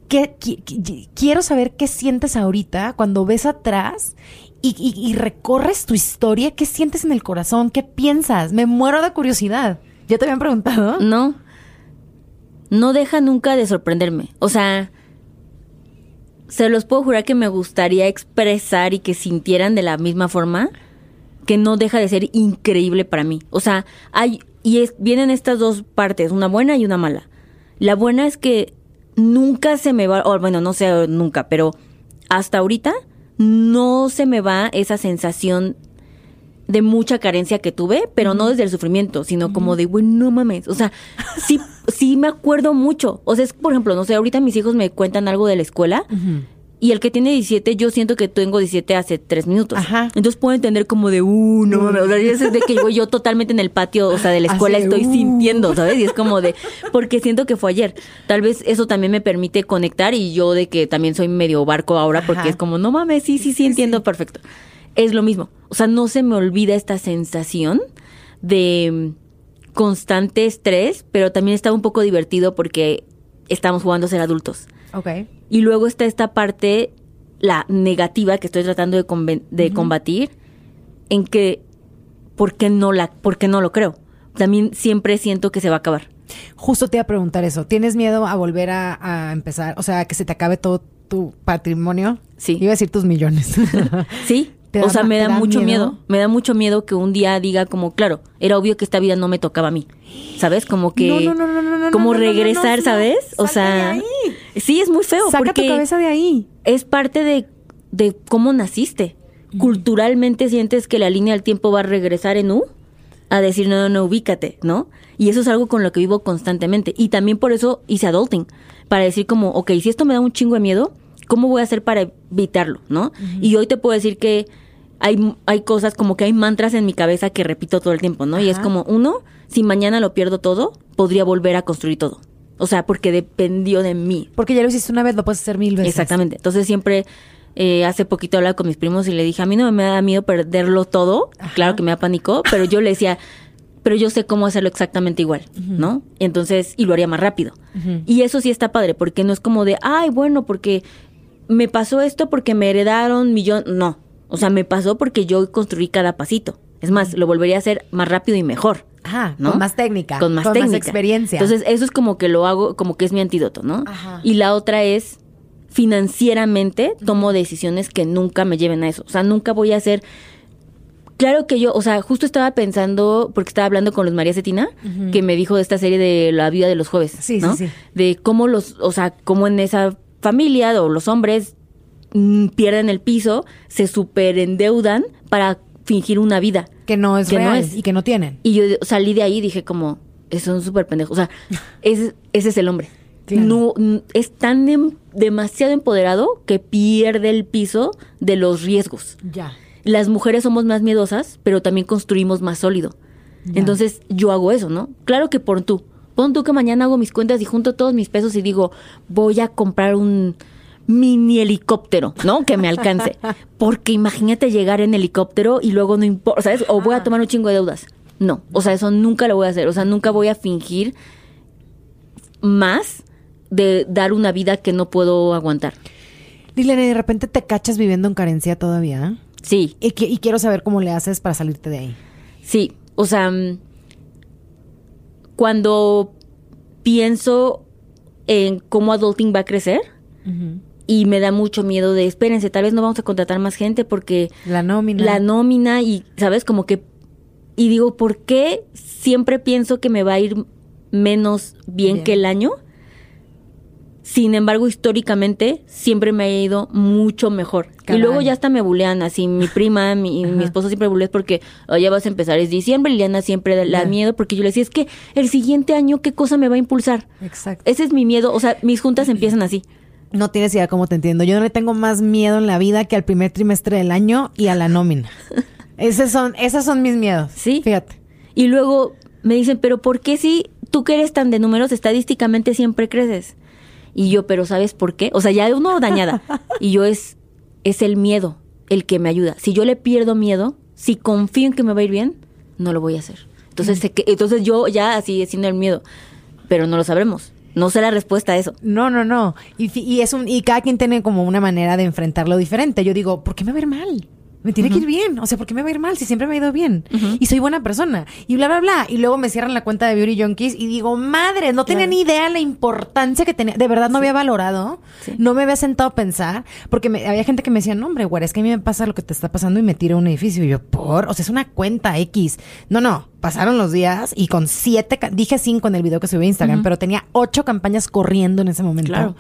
¿Qué, qui- qui- quiero saber qué sientes ahorita cuando ves atrás y, y- y recorres tu historia. ¿Qué sientes en el corazón? ¿Qué piensas? Me muero de curiosidad. ¿Ya te habían preguntado? No. No deja nunca de sorprenderme. O sea, se los puedo jurar que me gustaría expresar y que sintieran de la misma forma que no deja de ser increíble para mí. O sea, hay y es, vienen estas dos partes, una buena y una mala. La buena es que nunca se me va, o bueno, no sé nunca, pero hasta ahorita no se me va esa sensación de mucha carencia que tuve, pero no desde el sufrimiento, sino como de, güey, no mames. O sea, (laughs) sí, sí me acuerdo mucho. O sea, es, por ejemplo, no sé, ahorita mis hijos me cuentan algo de la escuela. Y el que tiene 17, yo siento que tengo 17 hace tres minutos. Ajá. Entonces puedo entender como de, uh, no mames. O sea, es de que yo, yo totalmente en el patio, o sea, de la escuela estoy uh. sintiendo, ¿sabes? Y es como de, porque siento que fue ayer. Tal vez eso también me permite conectar y yo de que también soy medio barco ahora, porque Ajá. es como, no mames, sí, sí, sí, entiendo perfecto. Es lo mismo. O sea, no se me olvida esta sensación de mm, constante estrés, pero también está un poco divertido porque estamos jugando a ser adultos. Ok. Y luego está esta parte, la negativa que estoy tratando de, de combatir, en que, ¿por qué, no la, ¿por qué no lo creo? También siempre siento que se va a acabar. Justo te iba a preguntar eso. ¿Tienes miedo a volver a, a empezar? O sea, que se te acabe todo tu patrimonio. Sí. Iba a decir tus millones. (laughs) Sí. ¿Te O sea, me da, da mucho miedo? miedo? Me da mucho miedo que un día diga como, claro, era obvio que esta vida no me tocaba a mí. ¿Sabes? Como que... No, no, no, Como regresar, ¿sabes? O sea... de ahí. Sí, es muy feo. Saca porque tu cabeza de ahí. es parte de, de cómo naciste. Culturalmente sientes que la línea del tiempo va a regresar en U a decir, no, no, no, ubícate, ¿no? Y eso es algo con lo que vivo constantemente. Y también por eso hice adulting, para decir como, ok, si esto me da un chingo de miedo, ¿cómo voy a hacer para evitarlo, no? Y hoy te puedo decir que hay, hay cosas como que hay mantras en mi cabeza que repito todo el tiempo, ¿no? Y es como, uno, si mañana lo pierdo todo, podría volver a construir todo. O sea, porque dependió de mí. Porque ya lo hiciste una vez, lo puedes hacer mil veces. Exactamente. Entonces siempre, eh, hace poquito hablaba con mis primos y le dije, a mí no me da miedo perderlo todo. Claro que me da pánico, pero yo le decía, pero yo sé cómo hacerlo exactamente igual, ¿no? Entonces, y lo haría más rápido. Y eso sí está padre, porque no es como de, ay, bueno, porque me pasó esto porque me heredaron millón. No. O sea, me pasó porque yo construí cada pasito. Es más, lo volvería a hacer más rápido y mejor. Ajá, ¿no? con más técnica. Con más con técnica. más experiencia. Entonces, eso es como que lo hago, como que es mi antídoto, ¿no? Ajá. Y la otra es, financieramente, tomo decisiones que nunca me lleven a eso. O sea, nunca voy a hacer... Claro que yo, o sea, justo estaba pensando, porque estaba hablando con Luz María Cetina, que me dijo de esta serie de La vida de los jueves, Sí, ¿no? sí, sí. De cómo los, o sea, cómo en esa familia o los hombres pierden el piso, se superendeudan para fingir una vida. que no es que no es. y que no tienen. Y yo salí de ahí y dije como, eso es un súper pendejo. O sea, (laughs) ese, ese es el hombre. Claro. No, es tan em- demasiado empoderado que pierde el piso de los riesgos. Ya. Las mujeres somos más miedosas, pero también construimos más sólido. Ya. Entonces yo hago eso, ¿no? Claro que por tú. Pon tú que mañana hago mis cuentas y junto todos mis pesos y digo, voy a comprar un mini helicóptero, ¿no? Que me alcance. Porque imagínate llegar en helicóptero y luego no importa, ¿sabes? O voy a tomar un chingo de deudas. No, o sea, eso nunca lo voy a hacer. O sea, nunca voy a fingir más de dar una vida que no puedo aguantar. Liliana, y de repente te cachas viviendo en carencia todavía. Sí, Y, que- y quiero saber cómo le haces para salirte de ahí. Sí, o sea, mm, cuando pienso en cómo adulting va a crecer y me da mucho miedo de, espérense, tal vez no vamos a contratar más gente porque La nómina. la nómina y, ¿sabes? Como que, y digo, ¿por qué siempre pienso que me va a ir menos bien, Bien. que el año? Sin embargo, históricamente siempre me ha ido mucho mejor. Cada y luego año. ya hasta me bulean, así mi prima, mi, mi esposo siempre bulea porque "Oh, ya vas a empezar, es diciembre, Liliana siempre da Ya. miedo porque yo le decía, es que el siguiente año, ¿qué cosa me va a impulsar? Exacto. Ese es mi miedo, o sea, mis juntas empiezan así. No tienes idea cómo te entiendo. Yo no le tengo más miedo en la vida que al primer trimestre del año y a la nómina. (laughs) Esos son, esos son mis miedos. Sí. Fíjate. Y luego me dicen, pero ¿por qué si tú que eres tan de números estadísticamente siempre creces? Y yo, pero ¿sabes por qué? O sea, ya uno dañada. (laughs) Y yo es, es el miedo el que me ayuda. Si yo le pierdo miedo, si confío en que me va a ir bien, no lo voy a hacer. Entonces, Mm. se entonces yo ya así siendo el miedo. Pero no lo sabremos. No sé la respuesta a eso. No, no, no. Y, y es un, y cada quien tiene como una manera de enfrentarlo diferente. Yo digo, ¿por qué me ir mal? Me tiene que ir bien. O sea, ¿por qué me va a ir mal si siempre me ha ido bien? Y soy buena persona. Y bla, bla, bla. Y luego me cierran la cuenta de Beauty Junkies y digo, madre, no tenía ni idea la importancia que tenía. De verdad no había valorado. Sí. No me había sentado a pensar. Porque me- había gente que me decía, no, hombre, güey, es que a mí me pasa lo que te está pasando y me tiro a un edificio. Y yo, por, o sea, es una cuenta X. No, no. Pasaron los días y con siete, dije cinco en el video que subí a Instagram, pero tenía ocho campañas corriendo en ese momento Claro.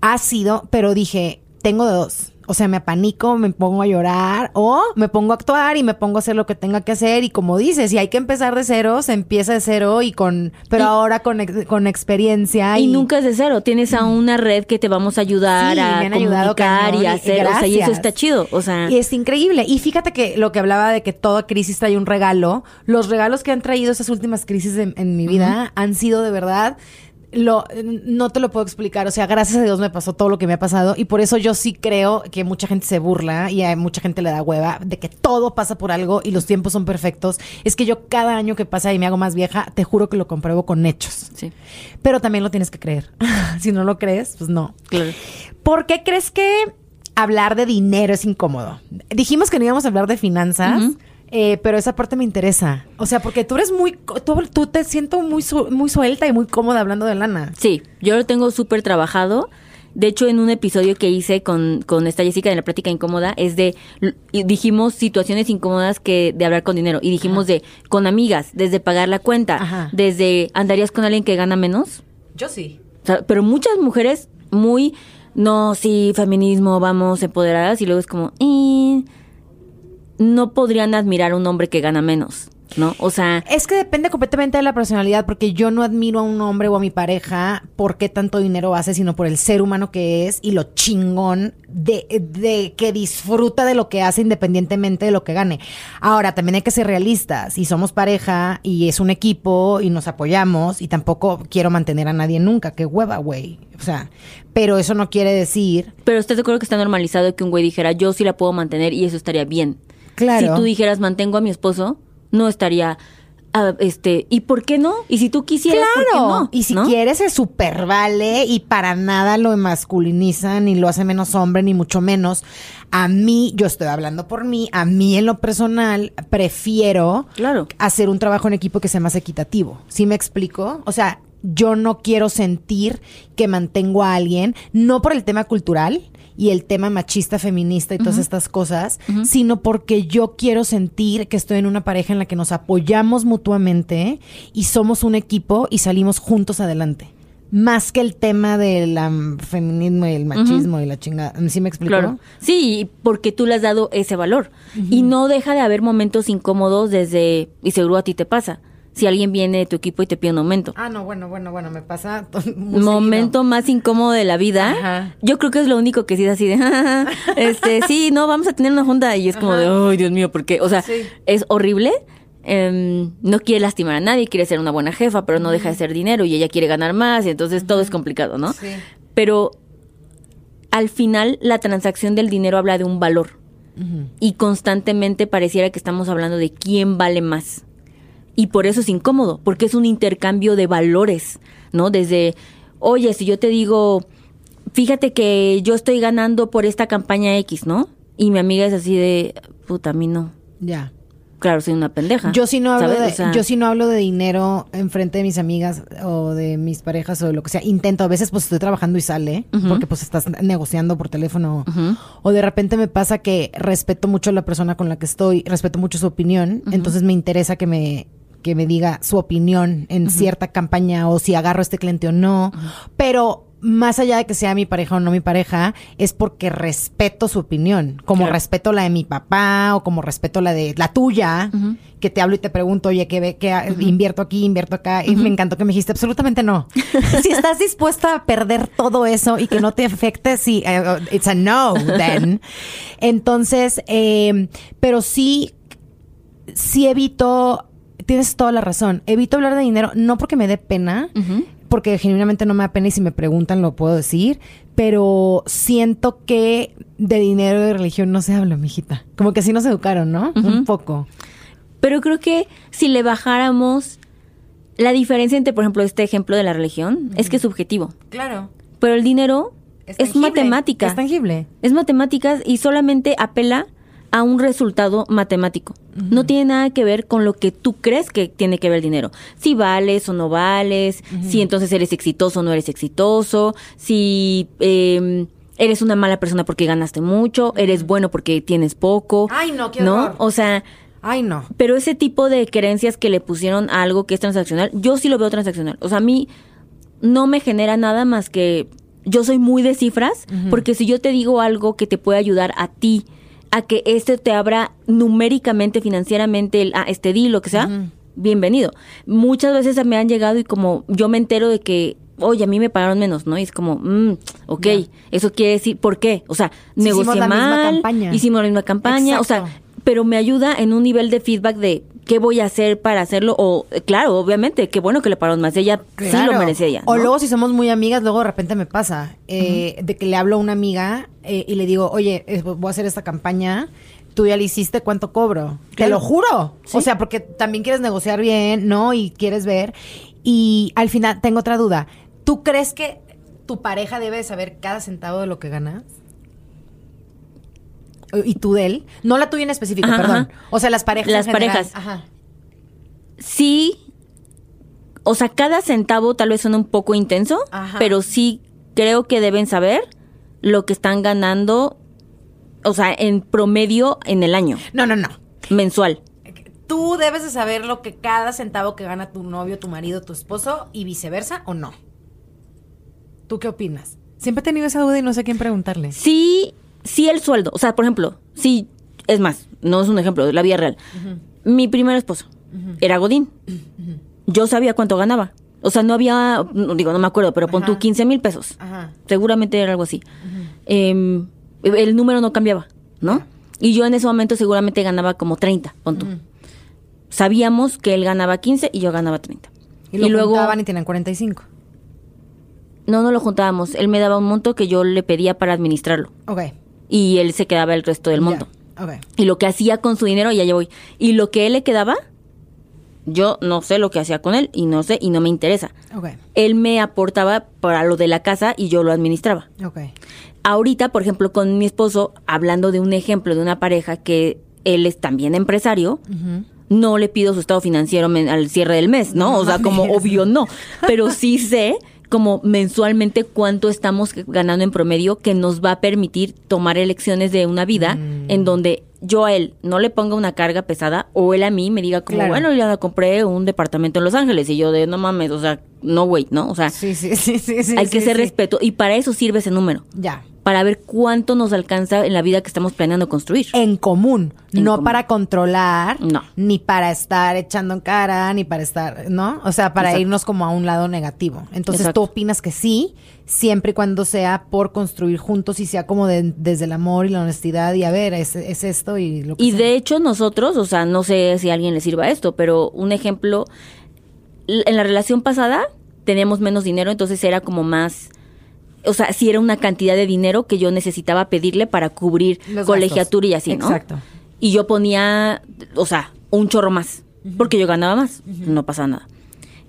ha sido, pero dije, tengo de dos. O sea, me apanico, me pongo a llorar o me pongo a actuar y me pongo a hacer lo que tenga que hacer. Y como dices, si hay que empezar de cero, se empieza de cero y con, pero Y- ahora con, ex- con experiencia. Y nunca es de cero, tienes a una red que te vamos a ayudar Sí, a me han comunicar y a y- hacer, o sea, y eso gracias. está chido, o sea, Y es increíble. Y fíjate que lo que hablaba de que toda crisis trae un regalo, los regalos que han traído esas últimas crisis en, en mi vida han sido de verdad. Lo, no te lo puedo explicar, o sea, gracias a Dios me pasó todo lo que me ha pasado y por eso yo sí creo que mucha gente se burla y a mucha gente le da hueva de que todo pasa por algo y los tiempos son perfectos. Es que yo cada año que pasa y me hago más vieja, te juro que lo compruebo con hechos. sí, Pero también lo tienes que creer. (laughs) si no lo crees, pues no. claro. ¿Por qué crees que hablar de dinero es incómodo? Dijimos que no íbamos a hablar de finanzas. Eh, pero esa parte me interesa. O sea, porque tú eres muy, tú, tú te siento muy, su- muy suelta y muy cómoda hablando de lana. Sí, yo lo tengo súper trabajado. De hecho, en un episodio que hice con, con esta Jessica de la práctica incómoda, es de, dijimos situaciones incómodas que de hablar con dinero. Y dijimos de, con amigas, desde pagar la cuenta, Ajá. desde, ¿andarías con alguien que gana menos? Yo sí. O sea, pero muchas mujeres muy, no, sí, feminismo, vamos, empoderadas, y luego es como, "Eh, no podrían admirar a un hombre que gana menos, ¿no? O sea, Es que depende completamente de la personalidad, porque yo no admiro a un hombre o a mi pareja por qué tanto dinero hace, sino por el ser humano que es y lo chingón de, de que disfruta de lo que hace independientemente de lo que gane. Ahora, también hay que ser realistas. Y somos pareja y es un equipo y nos apoyamos y tampoco quiero mantener a nadie nunca. Qué hueva, güey. O sea, pero eso no quiere decir pero ¿estás de acuerdo que está normalizado que un güey dijera, yo sí la puedo mantener y eso estaría bien? Claro. Si tú dijeras, mantengo a mi esposo, no estaría, ah, este, ¿y por qué no? Y si tú quisieras, ¿por qué Claro. no? Y si ¿No? quieres se super vale y para nada lo masculiniza ni lo hace menos hombre ni mucho menos. A mí, yo estoy hablando por mí, a mí en lo personal prefiero Claro. hacer un trabajo en equipo que sea más equitativo. ¿Sí me explico? O sea, yo no quiero sentir que mantengo a alguien, no por el tema cultural y el tema machista, feminista y todas estas cosas, sino porque yo quiero sentir que estoy en una pareja en la que nos apoyamos mutuamente y somos un equipo y salimos juntos adelante. Más que el tema del am, feminismo y el machismo y la chingada. ¿Sí me explico? Claro. Sí, porque tú le has dado ese valor. Y no deja de haber momentos incómodos desde, y seguro a ti te pasa, si alguien viene de tu equipo y te pide un aumento. Ah, no, bueno, bueno, bueno, me pasa (laughs) muy momento seguido. más incómodo de la vida. Ajá. Yo creo que es lo único que sí es así de, (laughs) este, (laughs) sí, no, vamos a tener una junta y es como de, ay, Dios mío, porque, o sea, Sí. es horrible. Em, no quiere lastimar a nadie, quiere ser una buena jefa, pero no deja de ser dinero y ella quiere ganar más y entonces todo es complicado, ¿no? Sí. Pero al final la transacción del dinero habla de un valor y constantemente pareciera que estamos hablando de quién vale más. Y por eso es incómodo, porque es un intercambio de valores, ¿no? Desde, oye, si yo te digo, fíjate que yo estoy ganando por esta campaña X, ¿no? Y mi amiga es así de, puta, a mí no. Ya. Claro, soy una pendeja. Yo sí no hablo ¿sabes? de, O sea, yo sí no hablo de dinero en frente de mis amigas o de mis parejas o de lo que sea. Intento, a veces pues estoy trabajando y sale, porque pues estás negociando por teléfono. O de repente me pasa que respeto mucho a la persona con la que estoy, respeto mucho su opinión, entonces me interesa que me que me diga su opinión en cierta campaña o si agarro a este cliente o no. Pero más allá de que sea mi pareja o no mi pareja, es porque respeto su opinión, como Claro. respeto la de mi papá o como respeto la de la tuya, que te hablo y te pregunto, oye, ¿qué, ve- qué ha- invierto aquí, invierto acá? Y me encantó que me dijiste, absolutamente no. si estás dispuesta a perder todo eso y que no te afecte, sí, eh, it's a no, then. Entonces, eh, pero sí, sí evito, tienes toda la razón, evito hablar de dinero, no porque me dé pena, porque genuinamente no me da pena y si me preguntan lo puedo decir, pero siento que de dinero y de religión no se habla, mijita. Como que así nos educaron, ¿no? Un poco. Pero creo que si le bajáramos la diferencia entre, por ejemplo, este ejemplo de la religión, es que es subjetivo. Claro. Pero el dinero es, tangible, matemática. Es tangible. Es matemáticas y solamente apela a un resultado matemático. No tiene nada que ver con lo que tú crees que tiene que ver el dinero. Si vales o no vales, si entonces eres exitoso o no eres exitoso, si eh, eres una mala persona porque ganaste mucho, eres bueno porque tienes poco. Ay, no, qué ¿No? horror. O sea, Ay, no. pero ese tipo de creencias que le pusieron a algo que es transaccional, yo sí lo veo transaccional. O sea, a mí no me genera nada más que yo soy muy de cifras, porque si yo te digo algo que te puede ayudar a ti, a que este te abra numéricamente, financieramente, el, ah, este di, lo que sea, bienvenido. Muchas veces me han llegado y como yo me entero de que, oye, a mí me pagaron menos, ¿no? Y es como, mm, ok, eso quiere decir, ¿por qué? O sea, hicimos negocié la misma campaña. hicimos la misma campaña, o sea, pero me ayuda en un nivel de feedback de qué voy a hacer para hacerlo, o claro, obviamente, qué bueno que le pagaron más, ella sí lo merecía ella. O luego si somos muy amigas, luego de repente me pasa eh, de que le hablo a una amiga eh, y le digo, oye, voy a hacer esta campaña. Tú ya le hiciste, ¿cuánto cobro? Te lo juro. Sí. O sea, porque también quieres negociar bien, ¿no? Y quieres ver. Y al final, tengo otra duda. ¿Tú crees que tu pareja debe de saber cada centavo de lo que ganas? ¿Y tú de él? No la tuya en específico, Ajá, perdón. ajá. O sea, las parejas. Las parejas. Ajá. sí, o sea, cada centavo tal vez suena un poco intenso, Ajá. pero sí creo que deben saber lo que están ganando, o sea, en promedio en el año, No, no, no. mensual. Tú debes de saber lo que cada centavo que gana tu novio, tu marido, tu esposo y viceversa o no. ¿Tú qué opinas? Siempre he tenido esa duda y no sé a quién preguntarle. Sí, sí el sueldo, o sea, por ejemplo, sí, es más, no es un ejemplo, de la vida real. Mi primer esposo era Godín. Yo sabía cuánto ganaba. O sea, no había, no, digo, no me acuerdo, pero pon tú Ajá. 15 mil pesos. Ajá. Seguramente era algo así. Em, el número no cambiaba, ¿no? Y yo en ese momento seguramente ganaba como 30, pon tú. Sabíamos que él ganaba 15 y yo ganaba 30. Y, lo luego juntaban y tenían 45. No, no lo juntábamos. Él me daba un monto que yo le pedía para administrarlo. Ok. Y él se quedaba el resto del monto. Ya. Ok. Y lo que hacía con su dinero, ya voy. Y lo que él le quedaba, yo no sé lo que hacía con él y no sé y no me interesa. Ok. Él me aportaba para lo de la casa y yo lo administraba. Ok. Ahorita, por ejemplo, con mi esposo, hablando de un ejemplo de una pareja que él es también empresario, no le pido su estado financiero al cierre del mes, ¿no? No o sea, como obvio no. Pero sí sé como mensualmente cuánto estamos ganando en promedio que nos va a permitir tomar elecciones de una vida Mm. en donde yo a él no le ponga una carga pesada o él a mí me diga como, Claro. bueno, ya compré un departamento en Los Ángeles y yo de, no mames, o sea, no, güey, ¿no? O sea, Sí, sí, (laughs) sí, sí. sí hay que ser respeto y para eso sirve ese número Ya. Para ver cuánto nos alcanza en la vida que estamos planeando construir. En común, En no común. para controlar, No. ni para estar echando en cara, ni para estar, ¿no? O sea, para Exacto. irnos como a un lado negativo. Entonces Exacto. tú opinas que sí, siempre y cuando sea por construir juntos y sea como de- desde el amor y la honestidad y a ver, es, es esto y lo que Y sea. de hecho nosotros, o sea, no sé si a alguien le sirva esto, pero un ejemplo, en la relación pasada teníamos menos dinero, entonces era como más, o sea, sí era una cantidad de dinero que yo necesitaba pedirle para cubrir Los colegiatura y así, ¿no? Exacto. Y yo ponía, o sea, un chorro más, porque yo ganaba más, no pasa nada.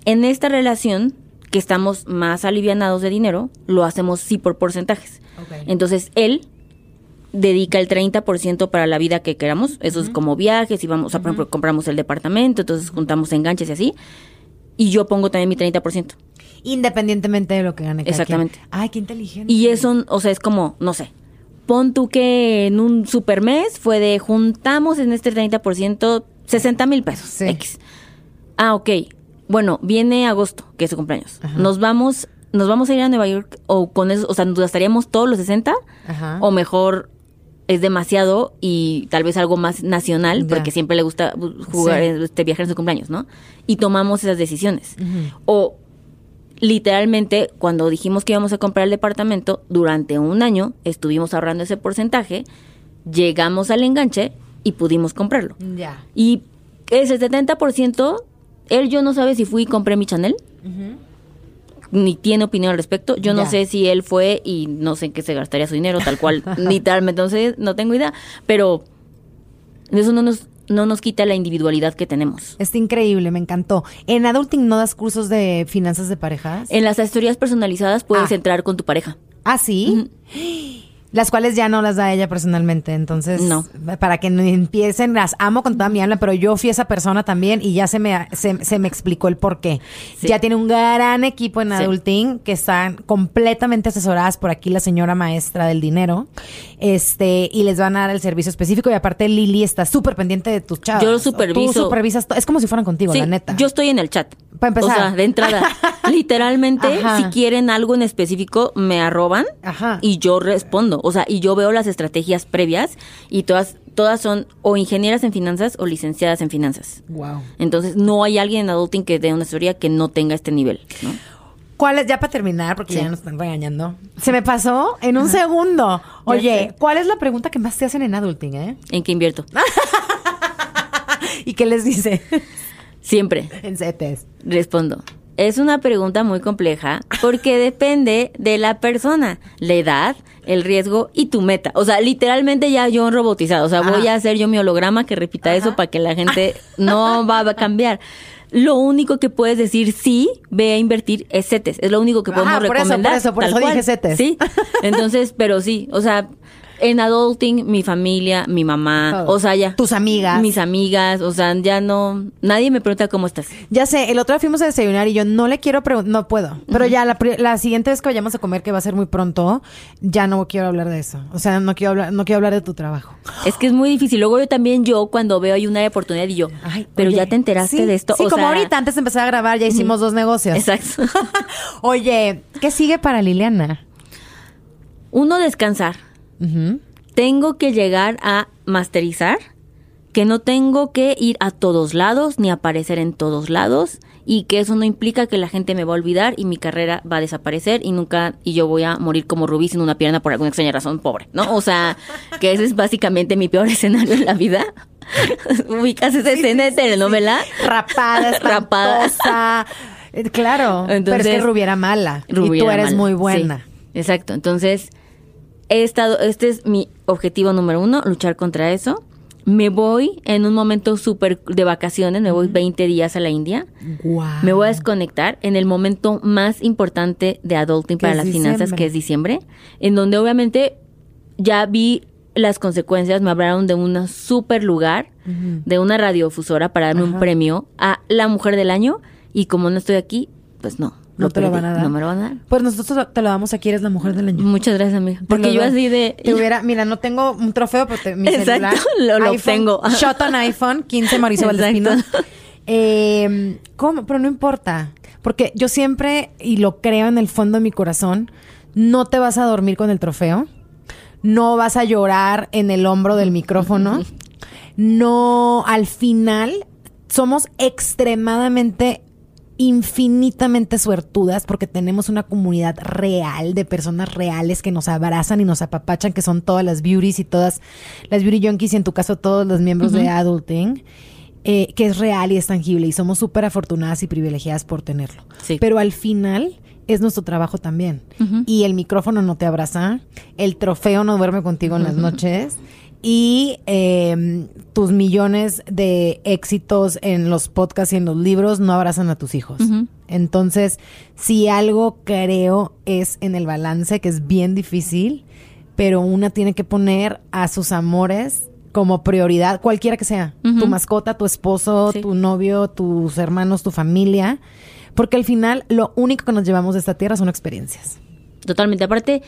En esta relación, que estamos más alivianados de dinero, lo hacemos sí por porcentajes. Entonces, él dedica el 30% para la vida que queramos, eso es como viajes, y vamos, o sea, por ejemplo, compramos el departamento, entonces juntamos enganches y así, y yo pongo también mi 30%. Independientemente de lo que gane cada Exactamente. quien. Ay, qué inteligente. Y eso, o sea, es como, no sé, pon tú que en un super mes fue de juntamos en este 30% 60 mil pesos. Sí. X. Ah, ok. Bueno, viene agosto, que es su cumpleaños. Ajá. Nos vamos, nos vamos a ir a Nueva York o con eso, o sea, nos gastaríamos todos los 60 Ajá. o mejor es demasiado y tal vez algo más nacional Ya. porque siempre le gusta jugar Sí. este viajar en su cumpleaños, ¿no? Y tomamos esas decisiones. Ujú. O literalmente cuando dijimos que íbamos a comprar el departamento, durante un año estuvimos ahorrando ese porcentaje, llegamos al enganche y pudimos comprarlo. Ya. Y ese 70%, él yo no sabe si fui y compré mi Chanel, ni tiene opinión al respecto. Yo no sé si él fue y no sé en qué se gastaría su dinero, tal cual, (laughs) literalmente, no sé, no tengo idea, pero eso no nos, no nos quita la individualidad que tenemos. Está increíble, me encantó. En Adulting no das cursos de finanzas de parejas. En las asesorías personalizadas puedes Ah. entrar con tu pareja. Ah, sí. Las cuales ya no las da ella personalmente. Entonces, No. para que empiecen, las amo con toda mi alma, pero yo fui esa persona también y ya se me, se, se me explicó el por qué. Sí. Ya tiene un gran equipo en Sí. Adulting que están completamente asesoradas por aquí la señora maestra del dinero. Este, y les van a dar el servicio específico. Y aparte, Lili está súper pendiente de tus chavos. Yo lo superviso. Tú supervisas Es como si fueran contigo, Sí, la neta. Yo estoy en el chat. Pa' empezar. O sea, de entrada. (laughs) literalmente, Ajá. si quieren algo en específico, me arroban Ajá. y yo respondo. O sea, y yo veo las estrategias previas y todas, todas son o ingenieras en finanzas o licenciadas en finanzas. Wow. Entonces, no hay alguien en adulting que dé una asesoría que no tenga este nivel, ¿no? ¿Cuál es, ya para terminar, porque Sí. ya nos están regañando? Se me pasó en un segundo. Oye. ¿cuál es la pregunta que más te hacen en adulting, eh? ¿En qué invierto? (laughs) ¿Y qué les dice? Siempre en CETES. respondo. Es una pregunta muy compleja porque depende de la persona, la edad, el riesgo y tu meta. O sea, literalmente ya yo robotizado. O sea, voy Ajá. a hacer yo mi holograma que repita Ajá. eso para que la gente (laughs) no va a cambiar. Lo único que puedes decir sí, ve a invertir es CETES. Es lo único que Ajá, podemos por eso, por recomendar. eso, por tal eso dije cual. CETES. Sí. (laughs) Entonces, pero sí, o sea, en adulting, mi familia, mi mamá, o sea, ya. Tus amigas. Mis amigas, o sea, ya no. Nadie me pregunta cómo estás. Ya sé, el otro día fuimos a desayunar y yo no le quiero preguntar, no puedo. Pero ya la, la siguiente vez que vayamos a comer, que va a ser muy pronto, ya no quiero hablar de eso. O sea, no quiero hablar, no quiero hablar de tu trabajo. Es que es muy difícil. Luego yo también, yo cuando veo hay una oportunidad y yo, Ay, pero oye, ya te enteraste sí, de esto. Sí, O como sea, ahorita, antes de empezar a grabar, ya hicimos dos negocios. Exacto. (laughs) Oye, ¿qué sigue para Liliana? Uno, descansar. Tengo que llegar a masterizar, que no tengo que ir a todos lados ni aparecer en todos lados y que eso no implica que la gente me va a olvidar y mi carrera va a desaparecer y nunca y yo voy a morir como Rubí sin una pierna por alguna extraña razón, pobre, ¿no? O sea, que ese es básicamente mi peor (laughs) escenario en la vida. (laughs) Ubicas esa escena de telenovela Rapada, (laughs) Rapada. espantosa. Eh, Claro, pero es que Rubí era mala. Rubí y tú eres mala. muy buena. Sí, exacto. Entonces, he estado, este es mi objetivo número uno, luchar contra eso. Me voy en un momento súper de vacaciones, me voy 20 días a la India. Me voy a desconectar en el momento más importante de adulting para las finanzas, que es diciembre, en donde obviamente ya vi las consecuencias, me hablaron de un súper lugar, de una radiofusora para darme un premio a la mujer del año y como no estoy aquí, pues no. No te lo van a dar. No me lo van a dar. Pues nosotros te lo damos aquí, eres la mujer del año. Muchas gracias, amiga. Porque lo yo así de... Te (laughs) hubiera, mira, no tengo un trofeo, pero te- mi Exacto, celular. (laughs) lo- lo iPhone, obtengo. (laughs) Shot on iPhone, 15 Mauricio Exacto. Valdespino. Eh, ¿Cómo? Pero no importa. Porque yo siempre, y lo creo en el fondo de mi corazón, no te vas a dormir con el trofeo. No vas a llorar en el hombro del micrófono. No, al final, somos extremadamente infinitamente suertudas porque tenemos una comunidad real de personas reales que nos abrazan y nos apapachan, que son todas las beauties y todas las beauty junkies y en tu caso todos los miembros de Adulting, eh, que es real y es tangible y somos súper afortunadas y privilegiadas por tenerlo. Sí. Pero al final es nuestro trabajo también. Y el micrófono no te abraza, el trofeo no duerme contigo en las noches y eh, tus millones de éxitos en los podcasts y en los libros no abrazan a tus hijos. Entonces, si algo creo es en el balance, que es bien difícil, pero una tiene que poner a sus amores como prioridad, cualquiera que sea, tu mascota, tu esposo, Sí. tu novio, tus hermanos, tu familia, porque al final lo único que nos llevamos de esta tierra son experiencias. Totalmente. Aparte,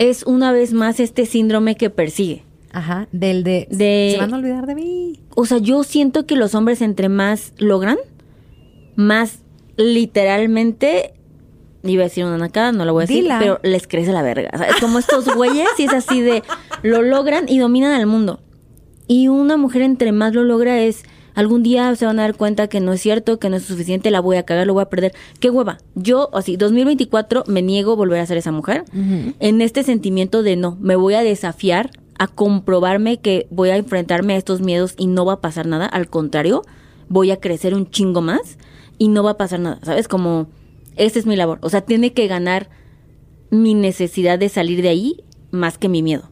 es una vez más este síndrome que persigue. Ajá, del de, De- se van a olvidar de mí. O sea, yo siento que los hombres entre más logran, más literalmente, iba a decir una nacada, no la voy a decir, Dila. pero les crece la verga. O sea, es como estos güeyes y es así de, lo logran y dominan al mundo. Y una mujer entre más lo logra es, algún día se van a dar cuenta que no es cierto, que no es suficiente, la voy a cagar, lo voy a perder. ¿Qué hueva? Yo, así, 2024 me niego a volver a ser esa mujer. En este sentimiento de no, me voy a desafiar a comprobarme que voy a enfrentarme a estos miedos y no va a pasar nada. Al contrario, voy a crecer un chingo más y no va a pasar nada. ¿Sabes? Como, esa es mi labor. O sea, tiene que ganar mi necesidad de salir de ahí más que mi miedo.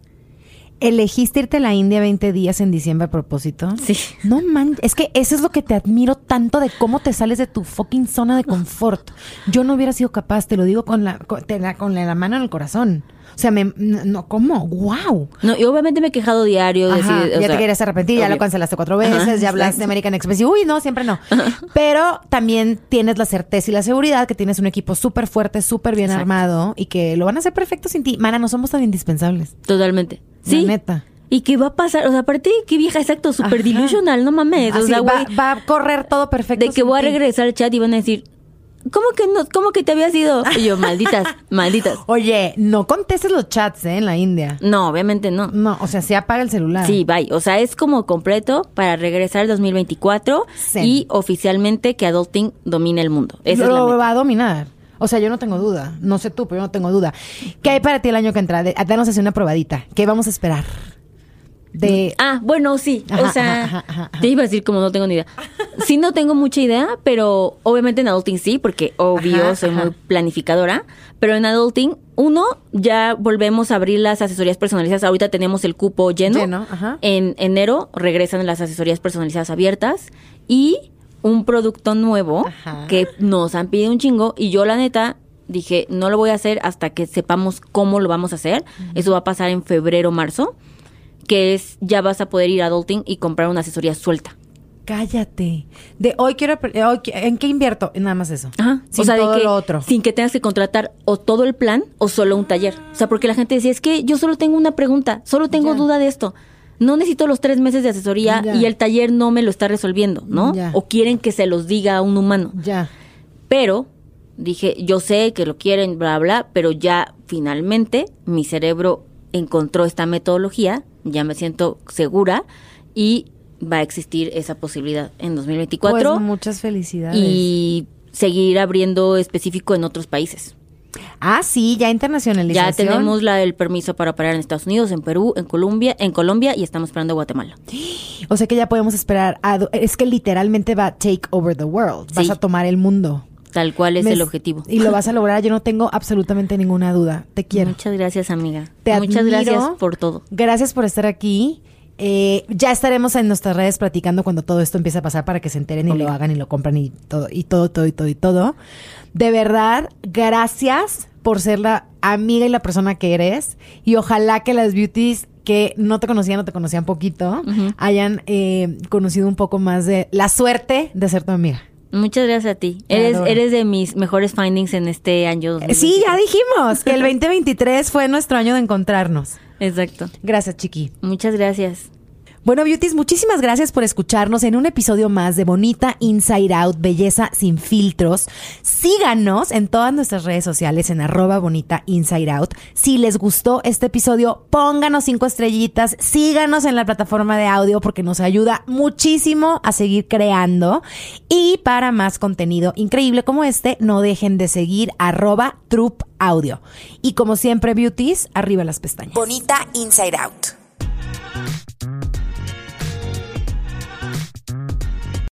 ¿Elegiste irte a la India 20 días en diciembre a propósito? Sí. No man, es que eso es lo que te admiro tanto de cómo te sales de tu fucking zona de confort. Yo no hubiera sido capaz, te lo digo con la, con, te la, con la mano en el corazón. O sea, me, no, ¿cómo? ¡Wow! No, y obviamente me he quejado diario. de Ajá, o ya sea, te querías arrepentir, ya lo cancelaste cuatro veces, Ajá, ya hablaste exacto. de American Express y uy, no, siempre no. Pero también tienes la certeza y la seguridad que tienes un equipo súper fuerte, súper bien Exacto. armado y que lo van a hacer perfecto sin ti. Mana, no somos tan indispensables. Totalmente. La Sí. neta. ¿Y qué va a pasar? O sea, aparte, qué vieja, exacto, super Ajá. delusional, no mames. o Así, sea, va, güey, va a correr todo perfecto. de que voy a regresar al chat y van a decir, ¿cómo que no? ¿Cómo que te habías ido? Y yo, malditas, (laughs) malditas. Oye, no contestes los chats, ¿eh? En la India. No, obviamente no. No, o sea, sí apaga el celular. Sí, bye. O sea, es como completo para regresar al 2024 Sí. y oficialmente que Adulting domine el mundo. Esa es la lo meta. va a dominar. O sea, yo no tengo duda. No sé tú, pero yo no tengo duda. ¿Qué hay para ti el año que entra? De- Danos así una probadita. ¿Qué vamos a esperar? De. Ah, bueno, sí. Ajá, o sea, ajá, ajá, ajá. te iba a decir como no tengo ni idea. Sí, no tengo mucha idea, pero obviamente en Adulting sí, porque obvio soy muy planificadora. Pero en Adulting, uno, ya volvemos a abrir las asesorías personalizadas. Ahorita tenemos el cupo lleno. Lleno, ajá. En enero regresan las asesorías personalizadas abiertas y un producto nuevo que nos han pedido un chingo. Y yo, la neta, dije, no lo voy a hacer hasta que sepamos cómo lo vamos a hacer. Eso va a pasar en febrero, marzo que es ya vas a poder ir a Adulting y comprar una asesoría suelta. Cállate. De hoy quiero. eh, hoy ¿En qué invierto? Nada más eso. Ajá. Sin o sea, todo de que lo otro. sin que tengas que contratar o todo el plan o solo un taller. O sea, porque la gente decía, es que yo solo tengo una pregunta, solo tengo Ya. duda de esto. No necesito los tres meses de asesoría Ya. y el taller no me lo está resolviendo, ¿no? Ya. O quieren que se los diga a un humano. Ya. Pero dije, yo sé que lo quieren, bla, bla, pero ya finalmente mi cerebro encontró esta metodología, ya me siento segura y va a existir esa posibilidad en 2024 Pues muchas felicidades. y seguir abriendo específico en otros países. Ah, sí, ya Ya internacionalización. tenemos la, el permiso para operar en Estados Unidos, en Perú, en Colombia, en Colombia y estamos esperando Guatemala. (gasps) O sea que ya podemos esperar. a es que literalmente va a take over the world. Vas a tomar el mundo. Tal cual es Me- el objetivo. Y lo vas a (laughs) lograr. Yo no tengo absolutamente ninguna duda. Te quiero. Muchas gracias, amiga. Te Muchas admiro. gracias por todo. Gracias por estar aquí. Eh, ya estaremos en nuestras redes platicando cuando todo esto empiece a pasar para que se enteren y lo hagan y lo compran y todo, y todo, todo, y todo, y todo. De verdad, gracias por ser la amiga y la persona que eres. Y ojalá que las beauties que no te conocían o te conocían poquito hayan eh, conocido un poco más de la suerte de ser tu amiga. Muchas gracias a ti. Eres, eres de mis mejores findings en este año. Sí, ya 2023. dijimos que el (laughs) 2023 fue nuestro año de encontrarnos. Exacto. Gracias, Chiqui. Muchas gracias. Bueno, Beauties, muchísimas gracias por escucharnos en un episodio más de Bonita Inside Out, Belleza sin filtros. Síganos en todas nuestras redes sociales en arroba Bonita Inside Out. Si les gustó este episodio, pónganos cinco estrellitas, síganos en la plataforma de audio porque nos ayuda muchísimo a seguir creando. Y para más contenido increíble como este, no dejen de seguir arroba Troop Audio. Y como siempre, Beauties, arriba las pestañas. Bonita Inside Out.